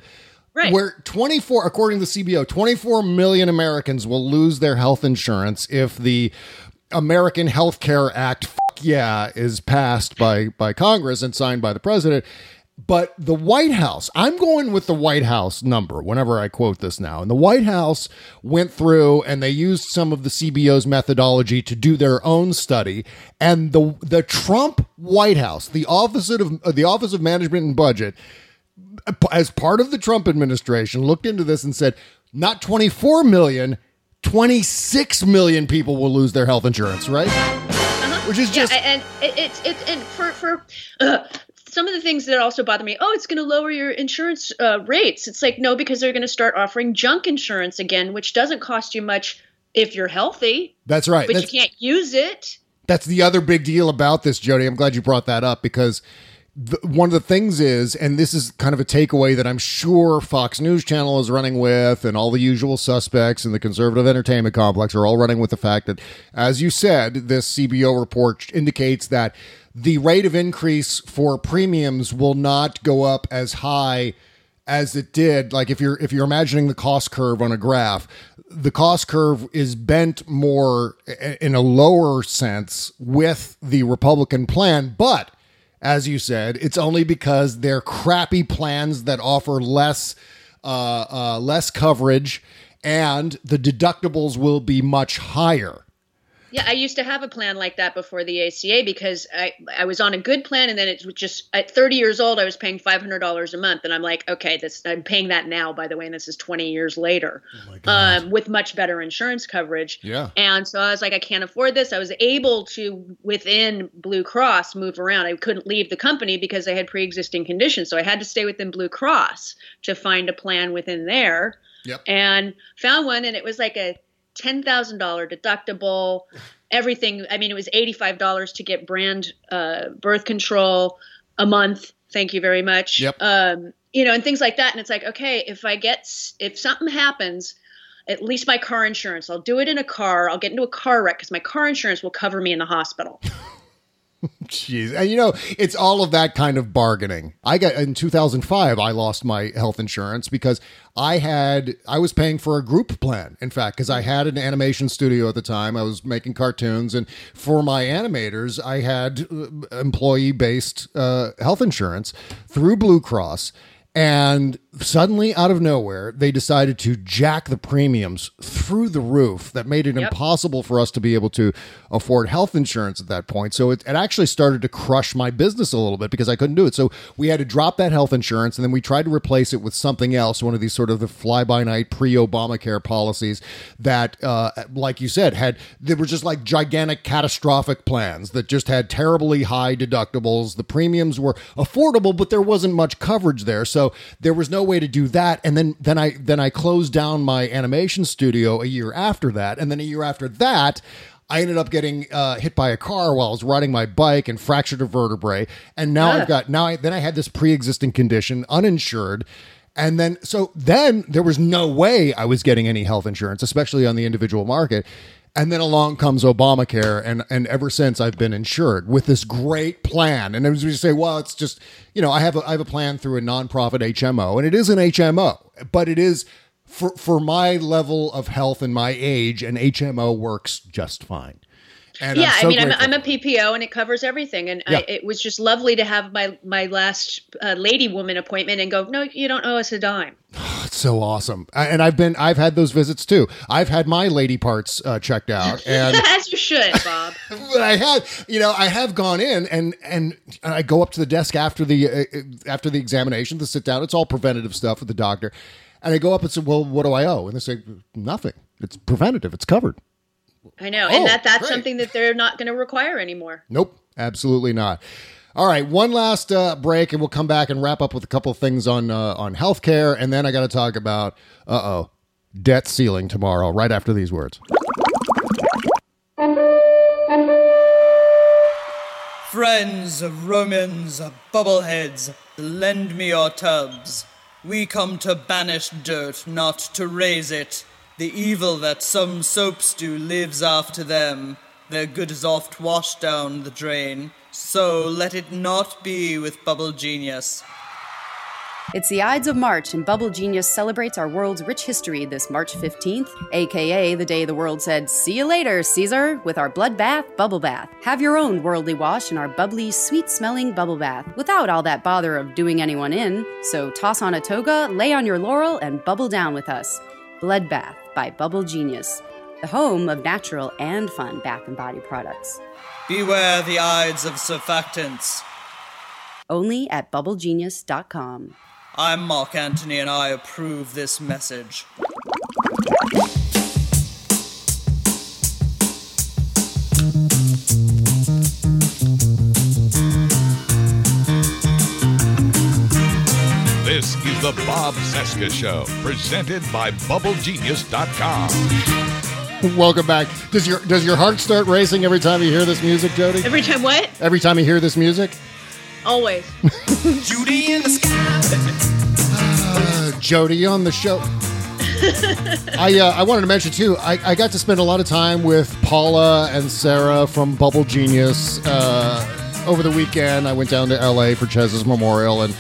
Right. where 24 according to the CBO, 24 million Americans will lose their health insurance if the American Health Care Act fuck yeah is passed by by Congress and signed by the president. But the White House, I'm going with the White House number whenever I quote this now. And the White House went through and they used some of the CBO's methodology to do their own study. And the the Trump White House, the Office of uh, the Office of Management and Budget, as part of the Trump administration, looked into this and said, not 24 million, 26 million people will lose their health insurance, right? Which is just yeah, and it, it's it's and for for uh, some of the things that also bother me. Oh, it's going to lower your insurance uh, rates. It's like no, because they're going to start offering junk insurance again, which doesn't cost you much if you're healthy. That's right. But That's- you can't use it. That's the other big deal about this, Jody. I'm glad you brought that up because the, one of the things is, and this is kind of a takeaway that I'm sure Fox News Channel is running with, and all the usual suspects in the conservative entertainment complex are all running with the fact that, as you said, this CBO report indicates that the rate of increase for premiums will not go up as high as it did. Like if you're if you're imagining the cost curve on a graph the cost curve is bent more in a lower sense with the republican plan but as you said it's only because they're crappy plans that offer less uh, uh, less coverage and the deductibles will be much higher Yeah, I used to have a plan like that before the ACA because I, I was on a good plan and then it was just at 30 years old I was paying $500 a month and I'm like okay this I'm paying that now by the way and this is 20 years later um, with much better insurance coverage. Yeah. and so I was like I can't afford this. I was able to within Blue Cross move around. I couldn't leave the company because I had pre-existing conditions. So I had to stay within Blue Cross to find a plan within there. Yep. and found one and it was like a ten thousand dollar deductible, everything. I mean, it was eighty five dollars to get brand uh, birth control a month. Thank you very much. Yep. Um, you know, and things like that. And it's like, okay, if I get if something happens, at least my car insurance. I'll do it in a car. I'll get into a car wreck because my car insurance will cover me in the hospital. <laughs> <laughs> Jeez. And you know, it's all of that kind of bargaining. I got in 2005, I lost my health insurance because I had, I was paying for a group plan, in fact, because I had an animation studio at the time. I was making cartoons. And for my animators, I had employee based uh, health insurance through Blue Cross. And suddenly, out of nowhere, they decided to jack the premiums through the roof. That made it impossible for us to be able to afford health insurance at that point. So it, it actually started to crush my business a little bit because I couldn't do it. So we had to drop that health insurance and then we tried to replace it with something else, one of these sort of the fly by night pre Obamacare policies that, uh, like you said, had, they were just like gigantic catastrophic plans that just had terribly high deductibles. The premiums were affordable, but there wasn't much coverage there. So there was no way to do that. And then, then I, then I closed down my animation studio a year after that. And then a year after that, I ended up getting uh, hit by a car while I was riding my bike and fractured a vertebrae. And now I've got now I then I had this pre-existing condition, uninsured. And then so then there was no way I was getting any health insurance, especially on the individual market. And then along comes Obamacare, and and ever since I've been insured with this great plan. And as we say, well, it's just you know I have a I have a plan through a nonprofit HMO, and it is an HMO, but it is for for my level of health and my age, an HMO works just fine. And yeah, so I mean, I'm, grateful. I'm a PPO and it covers everything. And Yeah. I, it was just lovely to have my my last uh, lady woman appointment and go, no, you don't owe us a dime. <sighs> It's so awesome. I- And I've been I've had those visits too. I've had my lady parts uh, checked out, <laughs> and As you should, <laughs> Bob. but I had you know I have gone in and and I go up to the desk after the uh, after the examination to sit down. It's all preventative stuff with the doctor, and I go up and say, "Well, what do I owe?" And they say, "Nothing. It's preventative. It's covered." I know, Oh, and that that's great. something that they're not going to require anymore. Nope, absolutely not. All right, one last uh, break, and we'll come back and wrap up with a couple of things on uh, on healthcare, and then I got to talk about uh oh debt ceiling tomorrow. Right after these words. Friends, of Romans, of bubbleheads, lend me your tubs. We come to banish dirt, not to raise it. The evil that some soaps do lives after them. Their good is oft washed down the drain. So let it not be with Bubble Genius. It's the Ides of March, and Bubble Genius celebrates our world's rich history this March 15th, aka the day the world said, See you later, Caesar, with our bloodbath bubble bath. Have your own worldly wash in our bubbly, sweet smelling bubble bath without all that bother of doing anyone in. So toss on a toga, lay on your laurel, and bubble down with us. Bloodbath by Bubble Genius, the home of natural and fun bath and body products. Beware the Ides of surfactants. Only at bubblegenius.com. I'm Mark Antony and I approve this message. The Bob Cesca Show, presented by BubbleGenius.com. Welcome back. Does your does your heart start racing every time you hear this music, Jody? Every time what? Every time you hear this music? Always. <laughs> Judy in the sky. Uh, Jody on the show. <laughs> I uh, I wanted to mention too. I, I got to spend a lot of time with Paula and Sarah from Bubble Genius uh, over the weekend. I went down to L.A. for Chez's memorial and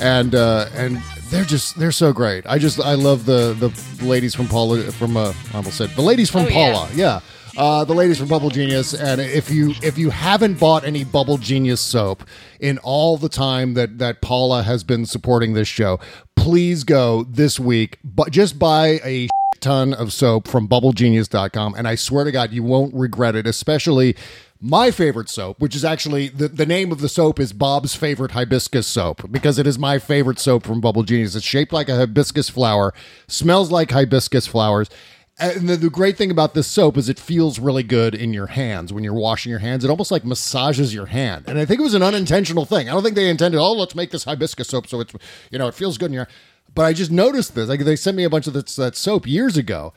and uh, and they're just they're so great. I just I love the the ladies from Paula from uh, I almost said the ladies from Oh, yeah. Paula. Yeah. Uh, the ladies from Bubble Genius, and if you if you haven't bought any Bubble Genius soap in all the time that that Paula has been supporting this show, please go this week. But just buy a ton of soap from BubbleGenius.com, and I swear to God, you won't regret it. Especially my favorite soap, which is actually the, the name of the soap is Bob's favorite hibiscus soap because it is my favorite soap from Bubble Genius. It's shaped like a hibiscus flower, smells like hibiscus flowers. And the, the great thing about this soap is it feels really good in your hands when you're washing your hands. It almost like massages your hand. And I think it was an unintentional thing. I don't think they intended, oh, let's make this hibiscus soap so it's, you know, it feels good in your But I just noticed this. Like they sent me a bunch of this, that soap years ago.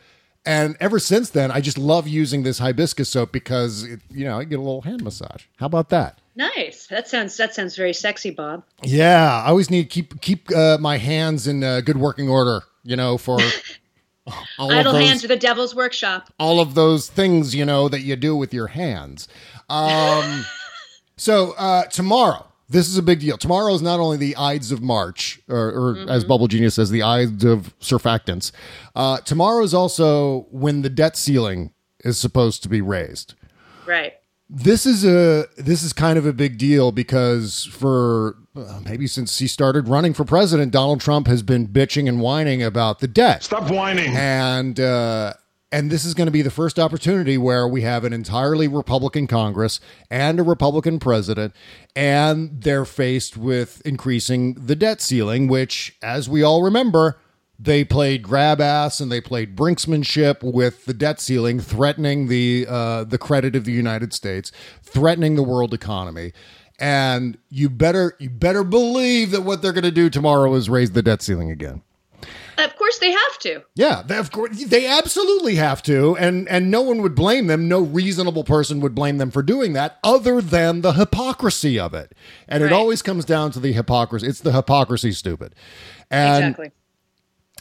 And ever since then, I just love using this hibiscus soap because, it, you know, I get a little hand massage. How about that? Nice. That sounds that sounds very sexy, Bob. Yeah, I always need to keep keep uh, my hands in uh, good working order. You know, for <laughs> all of Idle those- hands are the devil's workshop. all of those things you know that you do with your hands. Um, <laughs> so uh, tomorrow, this is a big deal. Tomorrow is not only the Ides of March, or, or as Bubble Genius says, the Ides of Surfactants. Uh, tomorrow is also when the debt ceiling is supposed to be raised. Right. This is a this is kind of a big deal because for uh, maybe since he started running for president, Donald Trump has been bitching and whining about the debt. Stop whining. And uh, and this is going to be the first opportunity where we have an entirely Republican Congress and a Republican president, and they're faced with increasing the debt ceiling, which, as we all remember, they played grab ass and they played brinksmanship with the debt ceiling, threatening the uh, the credit of the United States, threatening the world economy. And you better you better believe that what they're going to do tomorrow is raise the debt ceiling again. Course they have to. Yeah, they, of course they absolutely have to, and and no one would blame them. No reasonable person would blame them for doing that, other than the hypocrisy of it. And it always comes down to the hypocrisy. It's the hypocrisy, stupid. And exactly.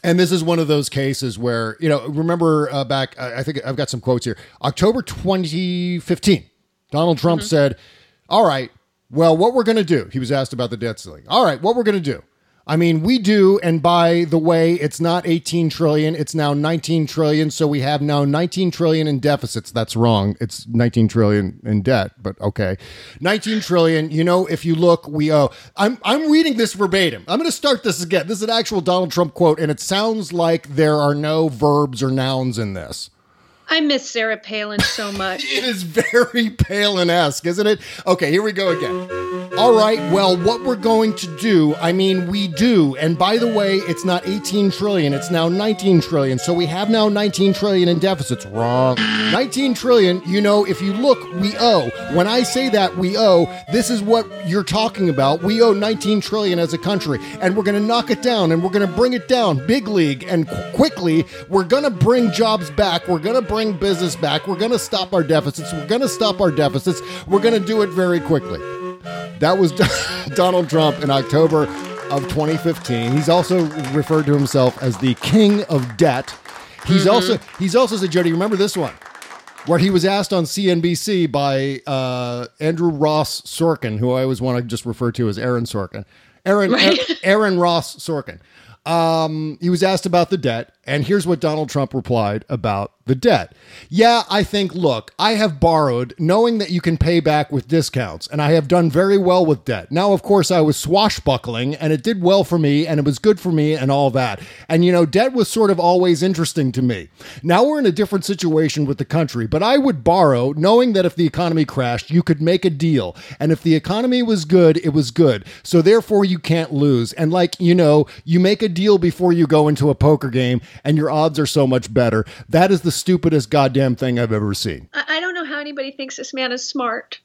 and this is one of those cases where you know, remember uh, back. I I think I've got some quotes here. October 2015, Donald Trump Mm-hmm. said, "All right, well, what we're going to do?" He was asked about the debt ceiling. All right, what we're going to do? I mean, we do, and by the way, it's not 18 trillion; it's now 19 trillion. So we have now 19 trillion in deficits. That's wrong. It's 19 trillion in debt, but okay, 19 trillion. You know, if you look, we owe. I'm I'm reading this verbatim. I'm going to start this again. This is an actual Donald Trump quote, and it sounds like there are no verbs or nouns in this. I miss Sarah Palin so <laughs> much. It is very Palin-esque, isn't it? Okay, here we go again. All right, well, what we're going to do, I mean, we do. And by the way, it's not 18 trillion, it's now 19 trillion. So we have now 19 trillion in deficits. Wrong. 19 trillion, you know, if you look, we owe. When I say that we owe, this is what you're talking about. We owe 19 trillion as a country, and we're going to knock it down and we're going to bring it down big league and qu- quickly. We're going to bring jobs back. We're going to bring business back. We're going to stop our deficits. We're going to stop our deficits. We're going to do it very quickly. That was <laughs> Donald Trump in October of 2015. He's also referred to himself as the king of debt. He's also he's also said, Jody, remember this one? Where he was asked on CNBC by uh, Andrew Ross Sorkin, who I always want to just refer to as Aaron Sorkin. Aaron Right. Aaron Ross Sorkin. Um, he was asked about the debt, and here's what Donald Trump replied about the debt. Yeah, I think, look, I have borrowed knowing that you can pay back with discounts, and I have done very well with debt. Now, of course, I was swashbuckling, and it did well for me, and it was good for me, and all that. And, you know, debt was sort of always interesting to me. Now we're in a different situation with the country, but I would borrow knowing that if the economy crashed, you could make a deal. And if the economy was good, it was good. So therefore, you can't lose. And, like, you know, you make a deal before you go into a poker game, and your odds are so much better. That is the stupidest goddamn thing I've ever seen. I, I don't know how anybody thinks this man is smart.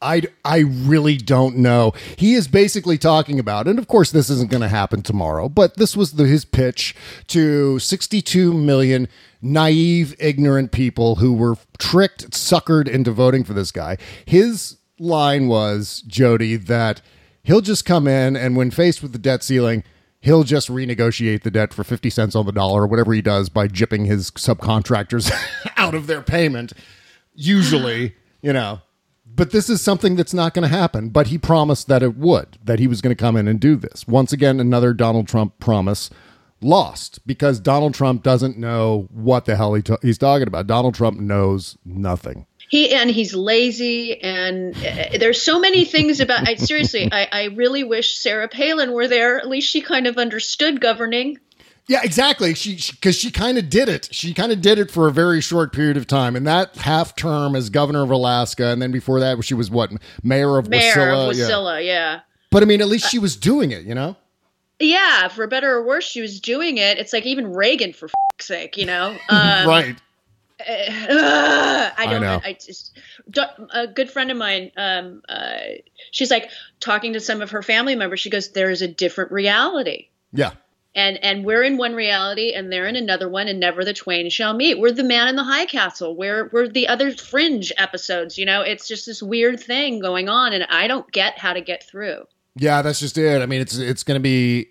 I, I really don't know. He is basically talking about, and of course, this isn't going to happen tomorrow, but this was the, his pitch to 62 million naive, ignorant people who were tricked, suckered into voting for this guy. His line was, Jody, that he'll just come in and when faced with the debt ceiling, he'll just renegotiate the debt for 50 cents on the dollar or whatever he does by jipping his subcontractors <laughs> out of their payment. Usually, you know. But this is something that's not going to happen. But he promised that it would, that he was going to come in and do this. Once again, another Donald Trump promise lost because Donald Trump doesn't know what the hell he he's talking about. Donald Trump knows nothing. He and he's lazy, and uh, there's so many things about. I, seriously, I, I really wish Sarah Palin were there. At least she kind of understood governing. Yeah, exactly. She because she, kind of did it. She kind of did it for a very short period of time. And that half term as governor of Alaska, and then before that, she was what mayor of Wasilla? Mayor Wasilla. of Yeah. Wasilla, yeah. But I mean, at least she was doing it. You know. Yeah, for better or worse, she was doing it. It's like even Reagan, for fuck's sake, you know. <laughs> Um, right. Uh, I don't. know. I, just a good friend of mine. Um, uh, she's like talking to some of her family members. She goes, "There is a different reality." Yeah. and and we're in one reality and they're in another one and never the twain shall meet we're the man in the high castle we're we're the other fringe episodes you know it's just this weird thing going on and i don't get how to get through Yeah, that's just it. I mean, it's it's going to be.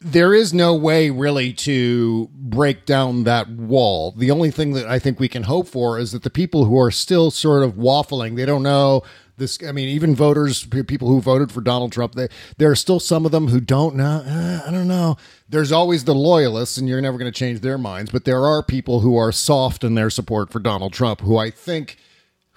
There is no way really to break down that wall. The only thing that I think we can hope for is that the people who are still sort of waffling, they don't know this. I mean, even voters, people who voted for Donald Trump, they, there are still some of them who don't know. "Uh, I don't know. There's always the loyalists, and you're never going to change their minds. But there are people who are soft in their support for Donald Trump, who I think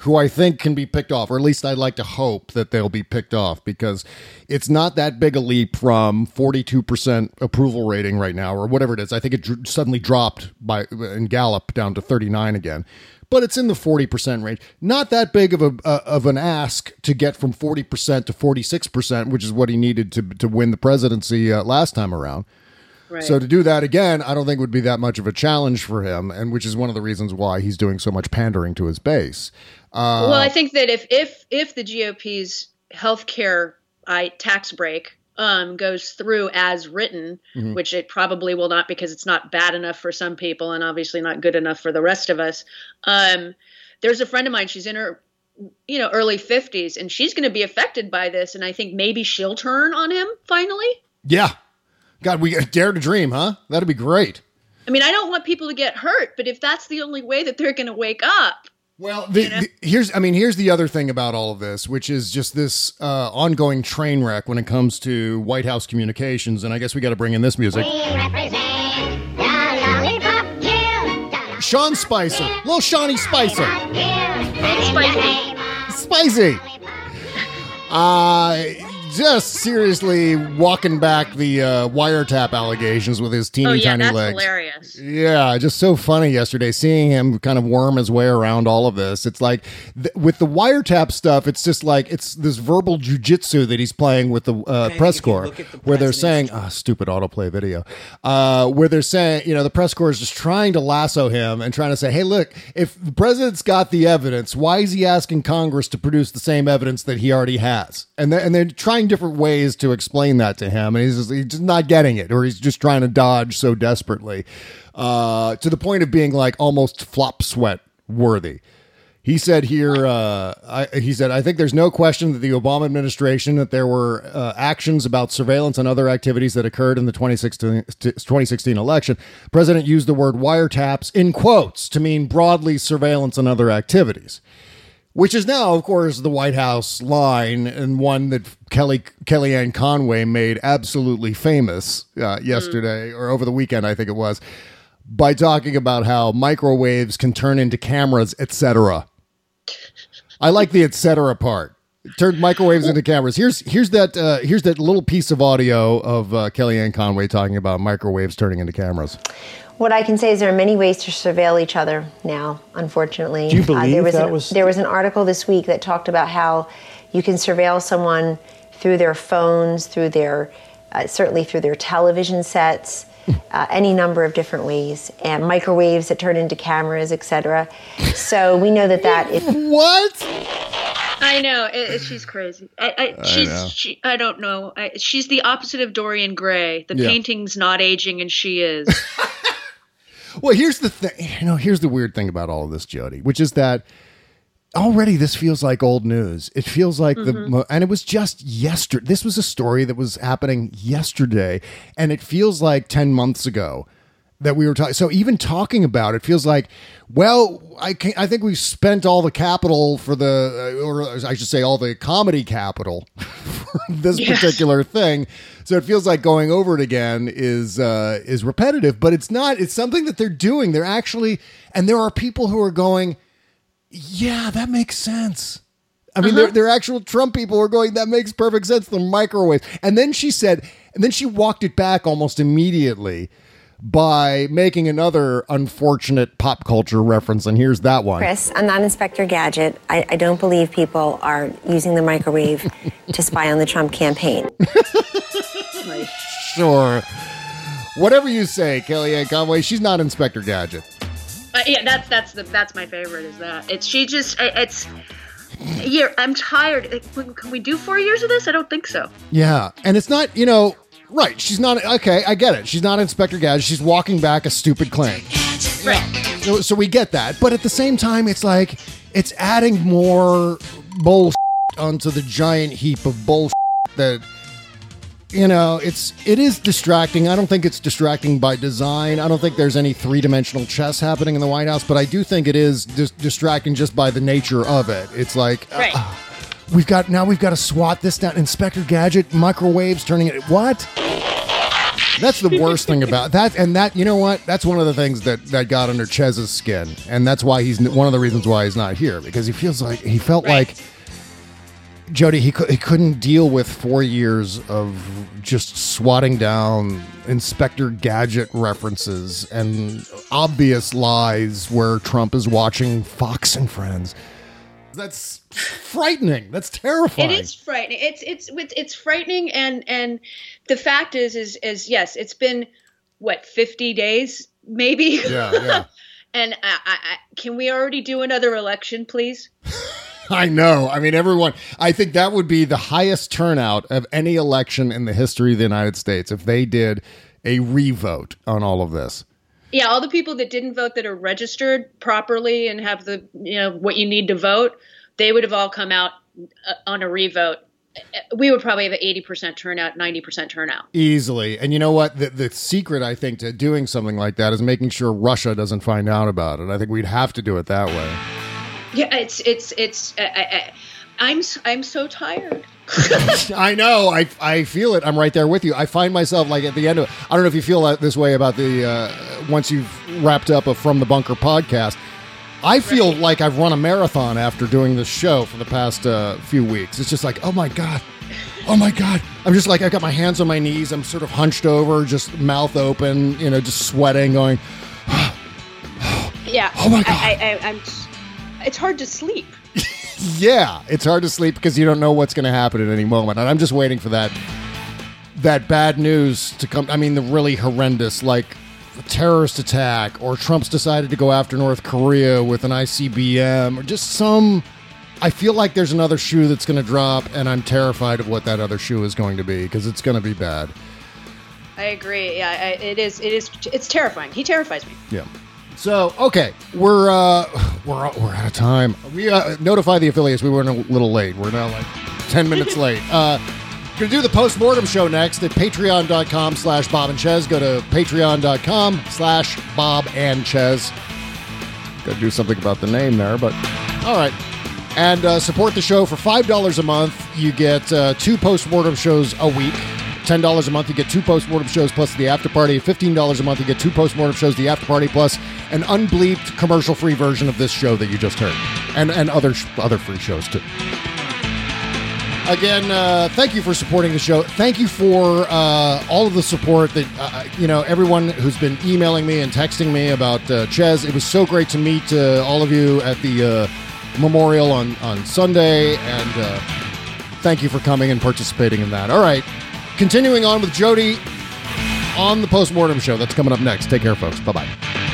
who I think can be picked off, or at least I'd like to hope that they'll be picked off because it's not that big a leap from 42% approval rating right now, or whatever it is. I think it dr- suddenly dropped by in Gallup down to 39 again, but it's in the 40% range. Not that big of a uh, of an ask to get from 40% to 46%, which is what he needed to to win the presidency uh, last time around. Right. So to do that again, I don't think would be that much of a challenge for him, and which is one of the reasons why he's doing so much pandering to his base. Uh, well i think that if if if the gop's health care I, tax break um, goes through as written Mhm. which it probably will not because it's not bad enough for some people and obviously not good enough for the rest of us um, there's a friend of mine she's in her you know early 50s and she's going to be affected by this and i think maybe she'll turn on him finally yeah, God, we <laughs> dare to dream, huh? That'd be great. i mean i don't want people to get hurt but if that's the only way that they're going to wake up Well, the, the- here's I mean here's the other thing about all of this, which is just this uh, ongoing train wreck when it comes to White House communications, and I guess we got to bring in this music. Sean Spicer, little Shawnee Spicer, spicy spicy. Uh, just seriously walking back the uh, wiretap allegations with his teeny oh yeah tiny that's legs. hilarious Yeah, just so funny yesterday seeing him kind of worm his way around all of this. It's like th- with the wiretap stuff, it's just like it's this verbal jujitsu that he's playing with the uh, press corps, where they're saying, "Ah, stupid autoplay video," uh, where they're saying, you know, the press corps is just trying to lasso him and trying to say, "Hey, look, if the president's got the evidence, why is he asking Congress to produce the same evidence that he already has?" And they're, and they're trying different ways to explain that to him, and he's just, he's just not getting it, or he's just trying to dodge so desperately, uh, to the point of being like almost flop sweat worthy. He said here, uh, I, he said, I think there's no question that the Obama administration, that there were uh, actions about surveillance and other activities that occurred in the 2016, 2016 election. President used the word wiretaps in quotes to mean broadly surveillance and other activities which is now, of course, the White House line and one that Kelly Kellyanne Conway made absolutely famous uh, yesterday or over the weekend, I think it was, by talking about how microwaves can turn into cameras, etc. I like the etc. part. Turned microwaves into cameras. Here's here's that uh, here's that little piece of audio of uh, Kellyanne Conway talking about microwaves turning into cameras. What I can say is there are many ways to surveil each other now, unfortunately. Do you Uh, believe there was that an, was- There was an article this week that talked about how you can surveil someone through their phones, through their, uh, certainly through their television sets, <laughs> uh, any number of different ways, and microwaves that turn into cameras, etc. So we know that that is. What? I know it, it- she's crazy. I, I, I she's know. she. I don't know. I, she's the opposite of Dorian Gray. The Yeah. painting's not aging, and she is. <laughs> Well, here's the thing. You know, here's the weird thing about all of this, Jody, which is that already this feels like old news. It feels like the Mhm. mo- and it was just yesterday. This was a story that was happening yesterday, and it feels like ten months ago that we were talking. So even talking about it feels like, well, I can, I think we've spent all the capital for the, uh, or I should say, all the comedy capital <laughs> for this Yes. particular thing. So it feels like going over it again is uh, is repetitive, but it's not. It's something that they're doing. They're actually, and there are people who are going, yeah, that makes sense. I mean, they're, they're actual Trump people who are going, that makes perfect sense. The microwave. And then she said, and then she walked it back almost immediately by making another unfortunate pop culture reference. And here's that one. Chris, I'm not Inspector Gadget. I, I don't believe people are using the microwave to spy on the Trump campaign. <laughs> Sure. Whatever you say, Kellyanne Conway, she's not Inspector Gadget. Uh, yeah, that's that's the that's my favorite. Is that it's she just it's. Yeah, I'm tired. Like, Can can we do four years of this? I don't think so. Yeah. And it's not, you know, right. She's not, okay, I get it. She's not Inspector Gadget. She's walking back a stupid claim. Right. So, so we get that. But at the same time, it's like, it's adding more bullshit onto the giant heap of bullshit that, you know, it's, it is distracting. I don't think it's distracting by design. I don't think there's any three dimensional chess happening in the White House, but I do think it is dis- distracting just by the nature of it. It's like, Right. uh, we've got, now we've got to swat this down. Inspector Gadget, microwaves turning it, what? That's the worst thing about that, and that you know what? That's one of the things that that got under Chez's skin, and that's why he's one of the reasons why he's not here because he feels like he felt like Jody he he couldn't deal with four years of just swatting down Inspector Gadget references and obvious lies where Trump is watching Fox and Friends. That's frightening. That's terrifying. It is frightening. It's it's it's it's frightening, and and the fact is is is yes, it's been what 50 days maybe. Yeah, yeah. <laughs> and I, I, can we already do another election, please? <laughs> I know. I mean, everyone, I think that would be the highest turnout of any election in the history of the United States if they did a revote on all of this. Yeah, all the people that didn't vote that are registered properly and have the you know what you need to vote, they would have all come out uh, on a revote. Uh, We would probably have an eighty percent turnout, ninety percent turnout. Easily. And you know what? The, the secret, I think, to doing something like that is making sure Russia doesn't find out about it. I think we'd have to do it that way. Yeah, it's it's it's. I, I, I- I'm s- I'm so tired. <laughs> I know. I, I feel it. I'm right there with you. I find myself like at the end of I don't know if you feel that this way about the uh, once you've wrapped up a From the Bunker podcast. I feel like I've run a marathon after doing this show for the past uh, few weeks. It's just like, oh my god, oh my god. I'm just like I've got my hands on my knees. I'm sort of hunched over, just mouth open, you know, just sweating, going. <sighs> <sighs> <sighs> Yeah. Oh my God. I, I, I, I'm. It's hard to sleep. <laughs> Yeah, it's hard to sleep because you don't know what's going to happen at any moment, and I'm just waiting for that that bad news to come. I mean, the really horrendous, like a terrorist attack, or Trump's decided to go after North Korea with an ICBM, or just some. I feel like there's another shoe that's going to drop, and I'm terrified of what that other shoe is going to be because it's going to be bad. I agree. Yeah, I, it is. It is. It's terrifying. He terrifies me. Yeah. So okay, we're uh, we're we're out of time. We uh, notify the affiliates. We were a little late. We're now like ten minutes late. <laughs> Uh, gonna do the post mortem show next at patreon.com slash Bob and Chez. Go to patreon.com slash Bob and Chez. Gotta do something about the name there, but all right. And uh, support the show for five dollars a month. You get uh, two post mortem shows a week. Ten dollars a month, you get two post mortem shows plus the after party. Fifteen dollars a month, you get two post mortem shows, the after party plus an unbleeped commercial free version of this show that you just heard, and and other other free shows too. Again, uh, thank you for supporting the show. Thank you for uh, all of the support that uh, you know everyone who's been emailing me and texting me about uh, Chez. It was so great to meet uh, all of you at the uh, memorial on on Sunday, and uh, thank you for coming and participating in that. All right, continuing on with Jody on the postmortem show. That's coming up next. Take care, folks. Bye bye.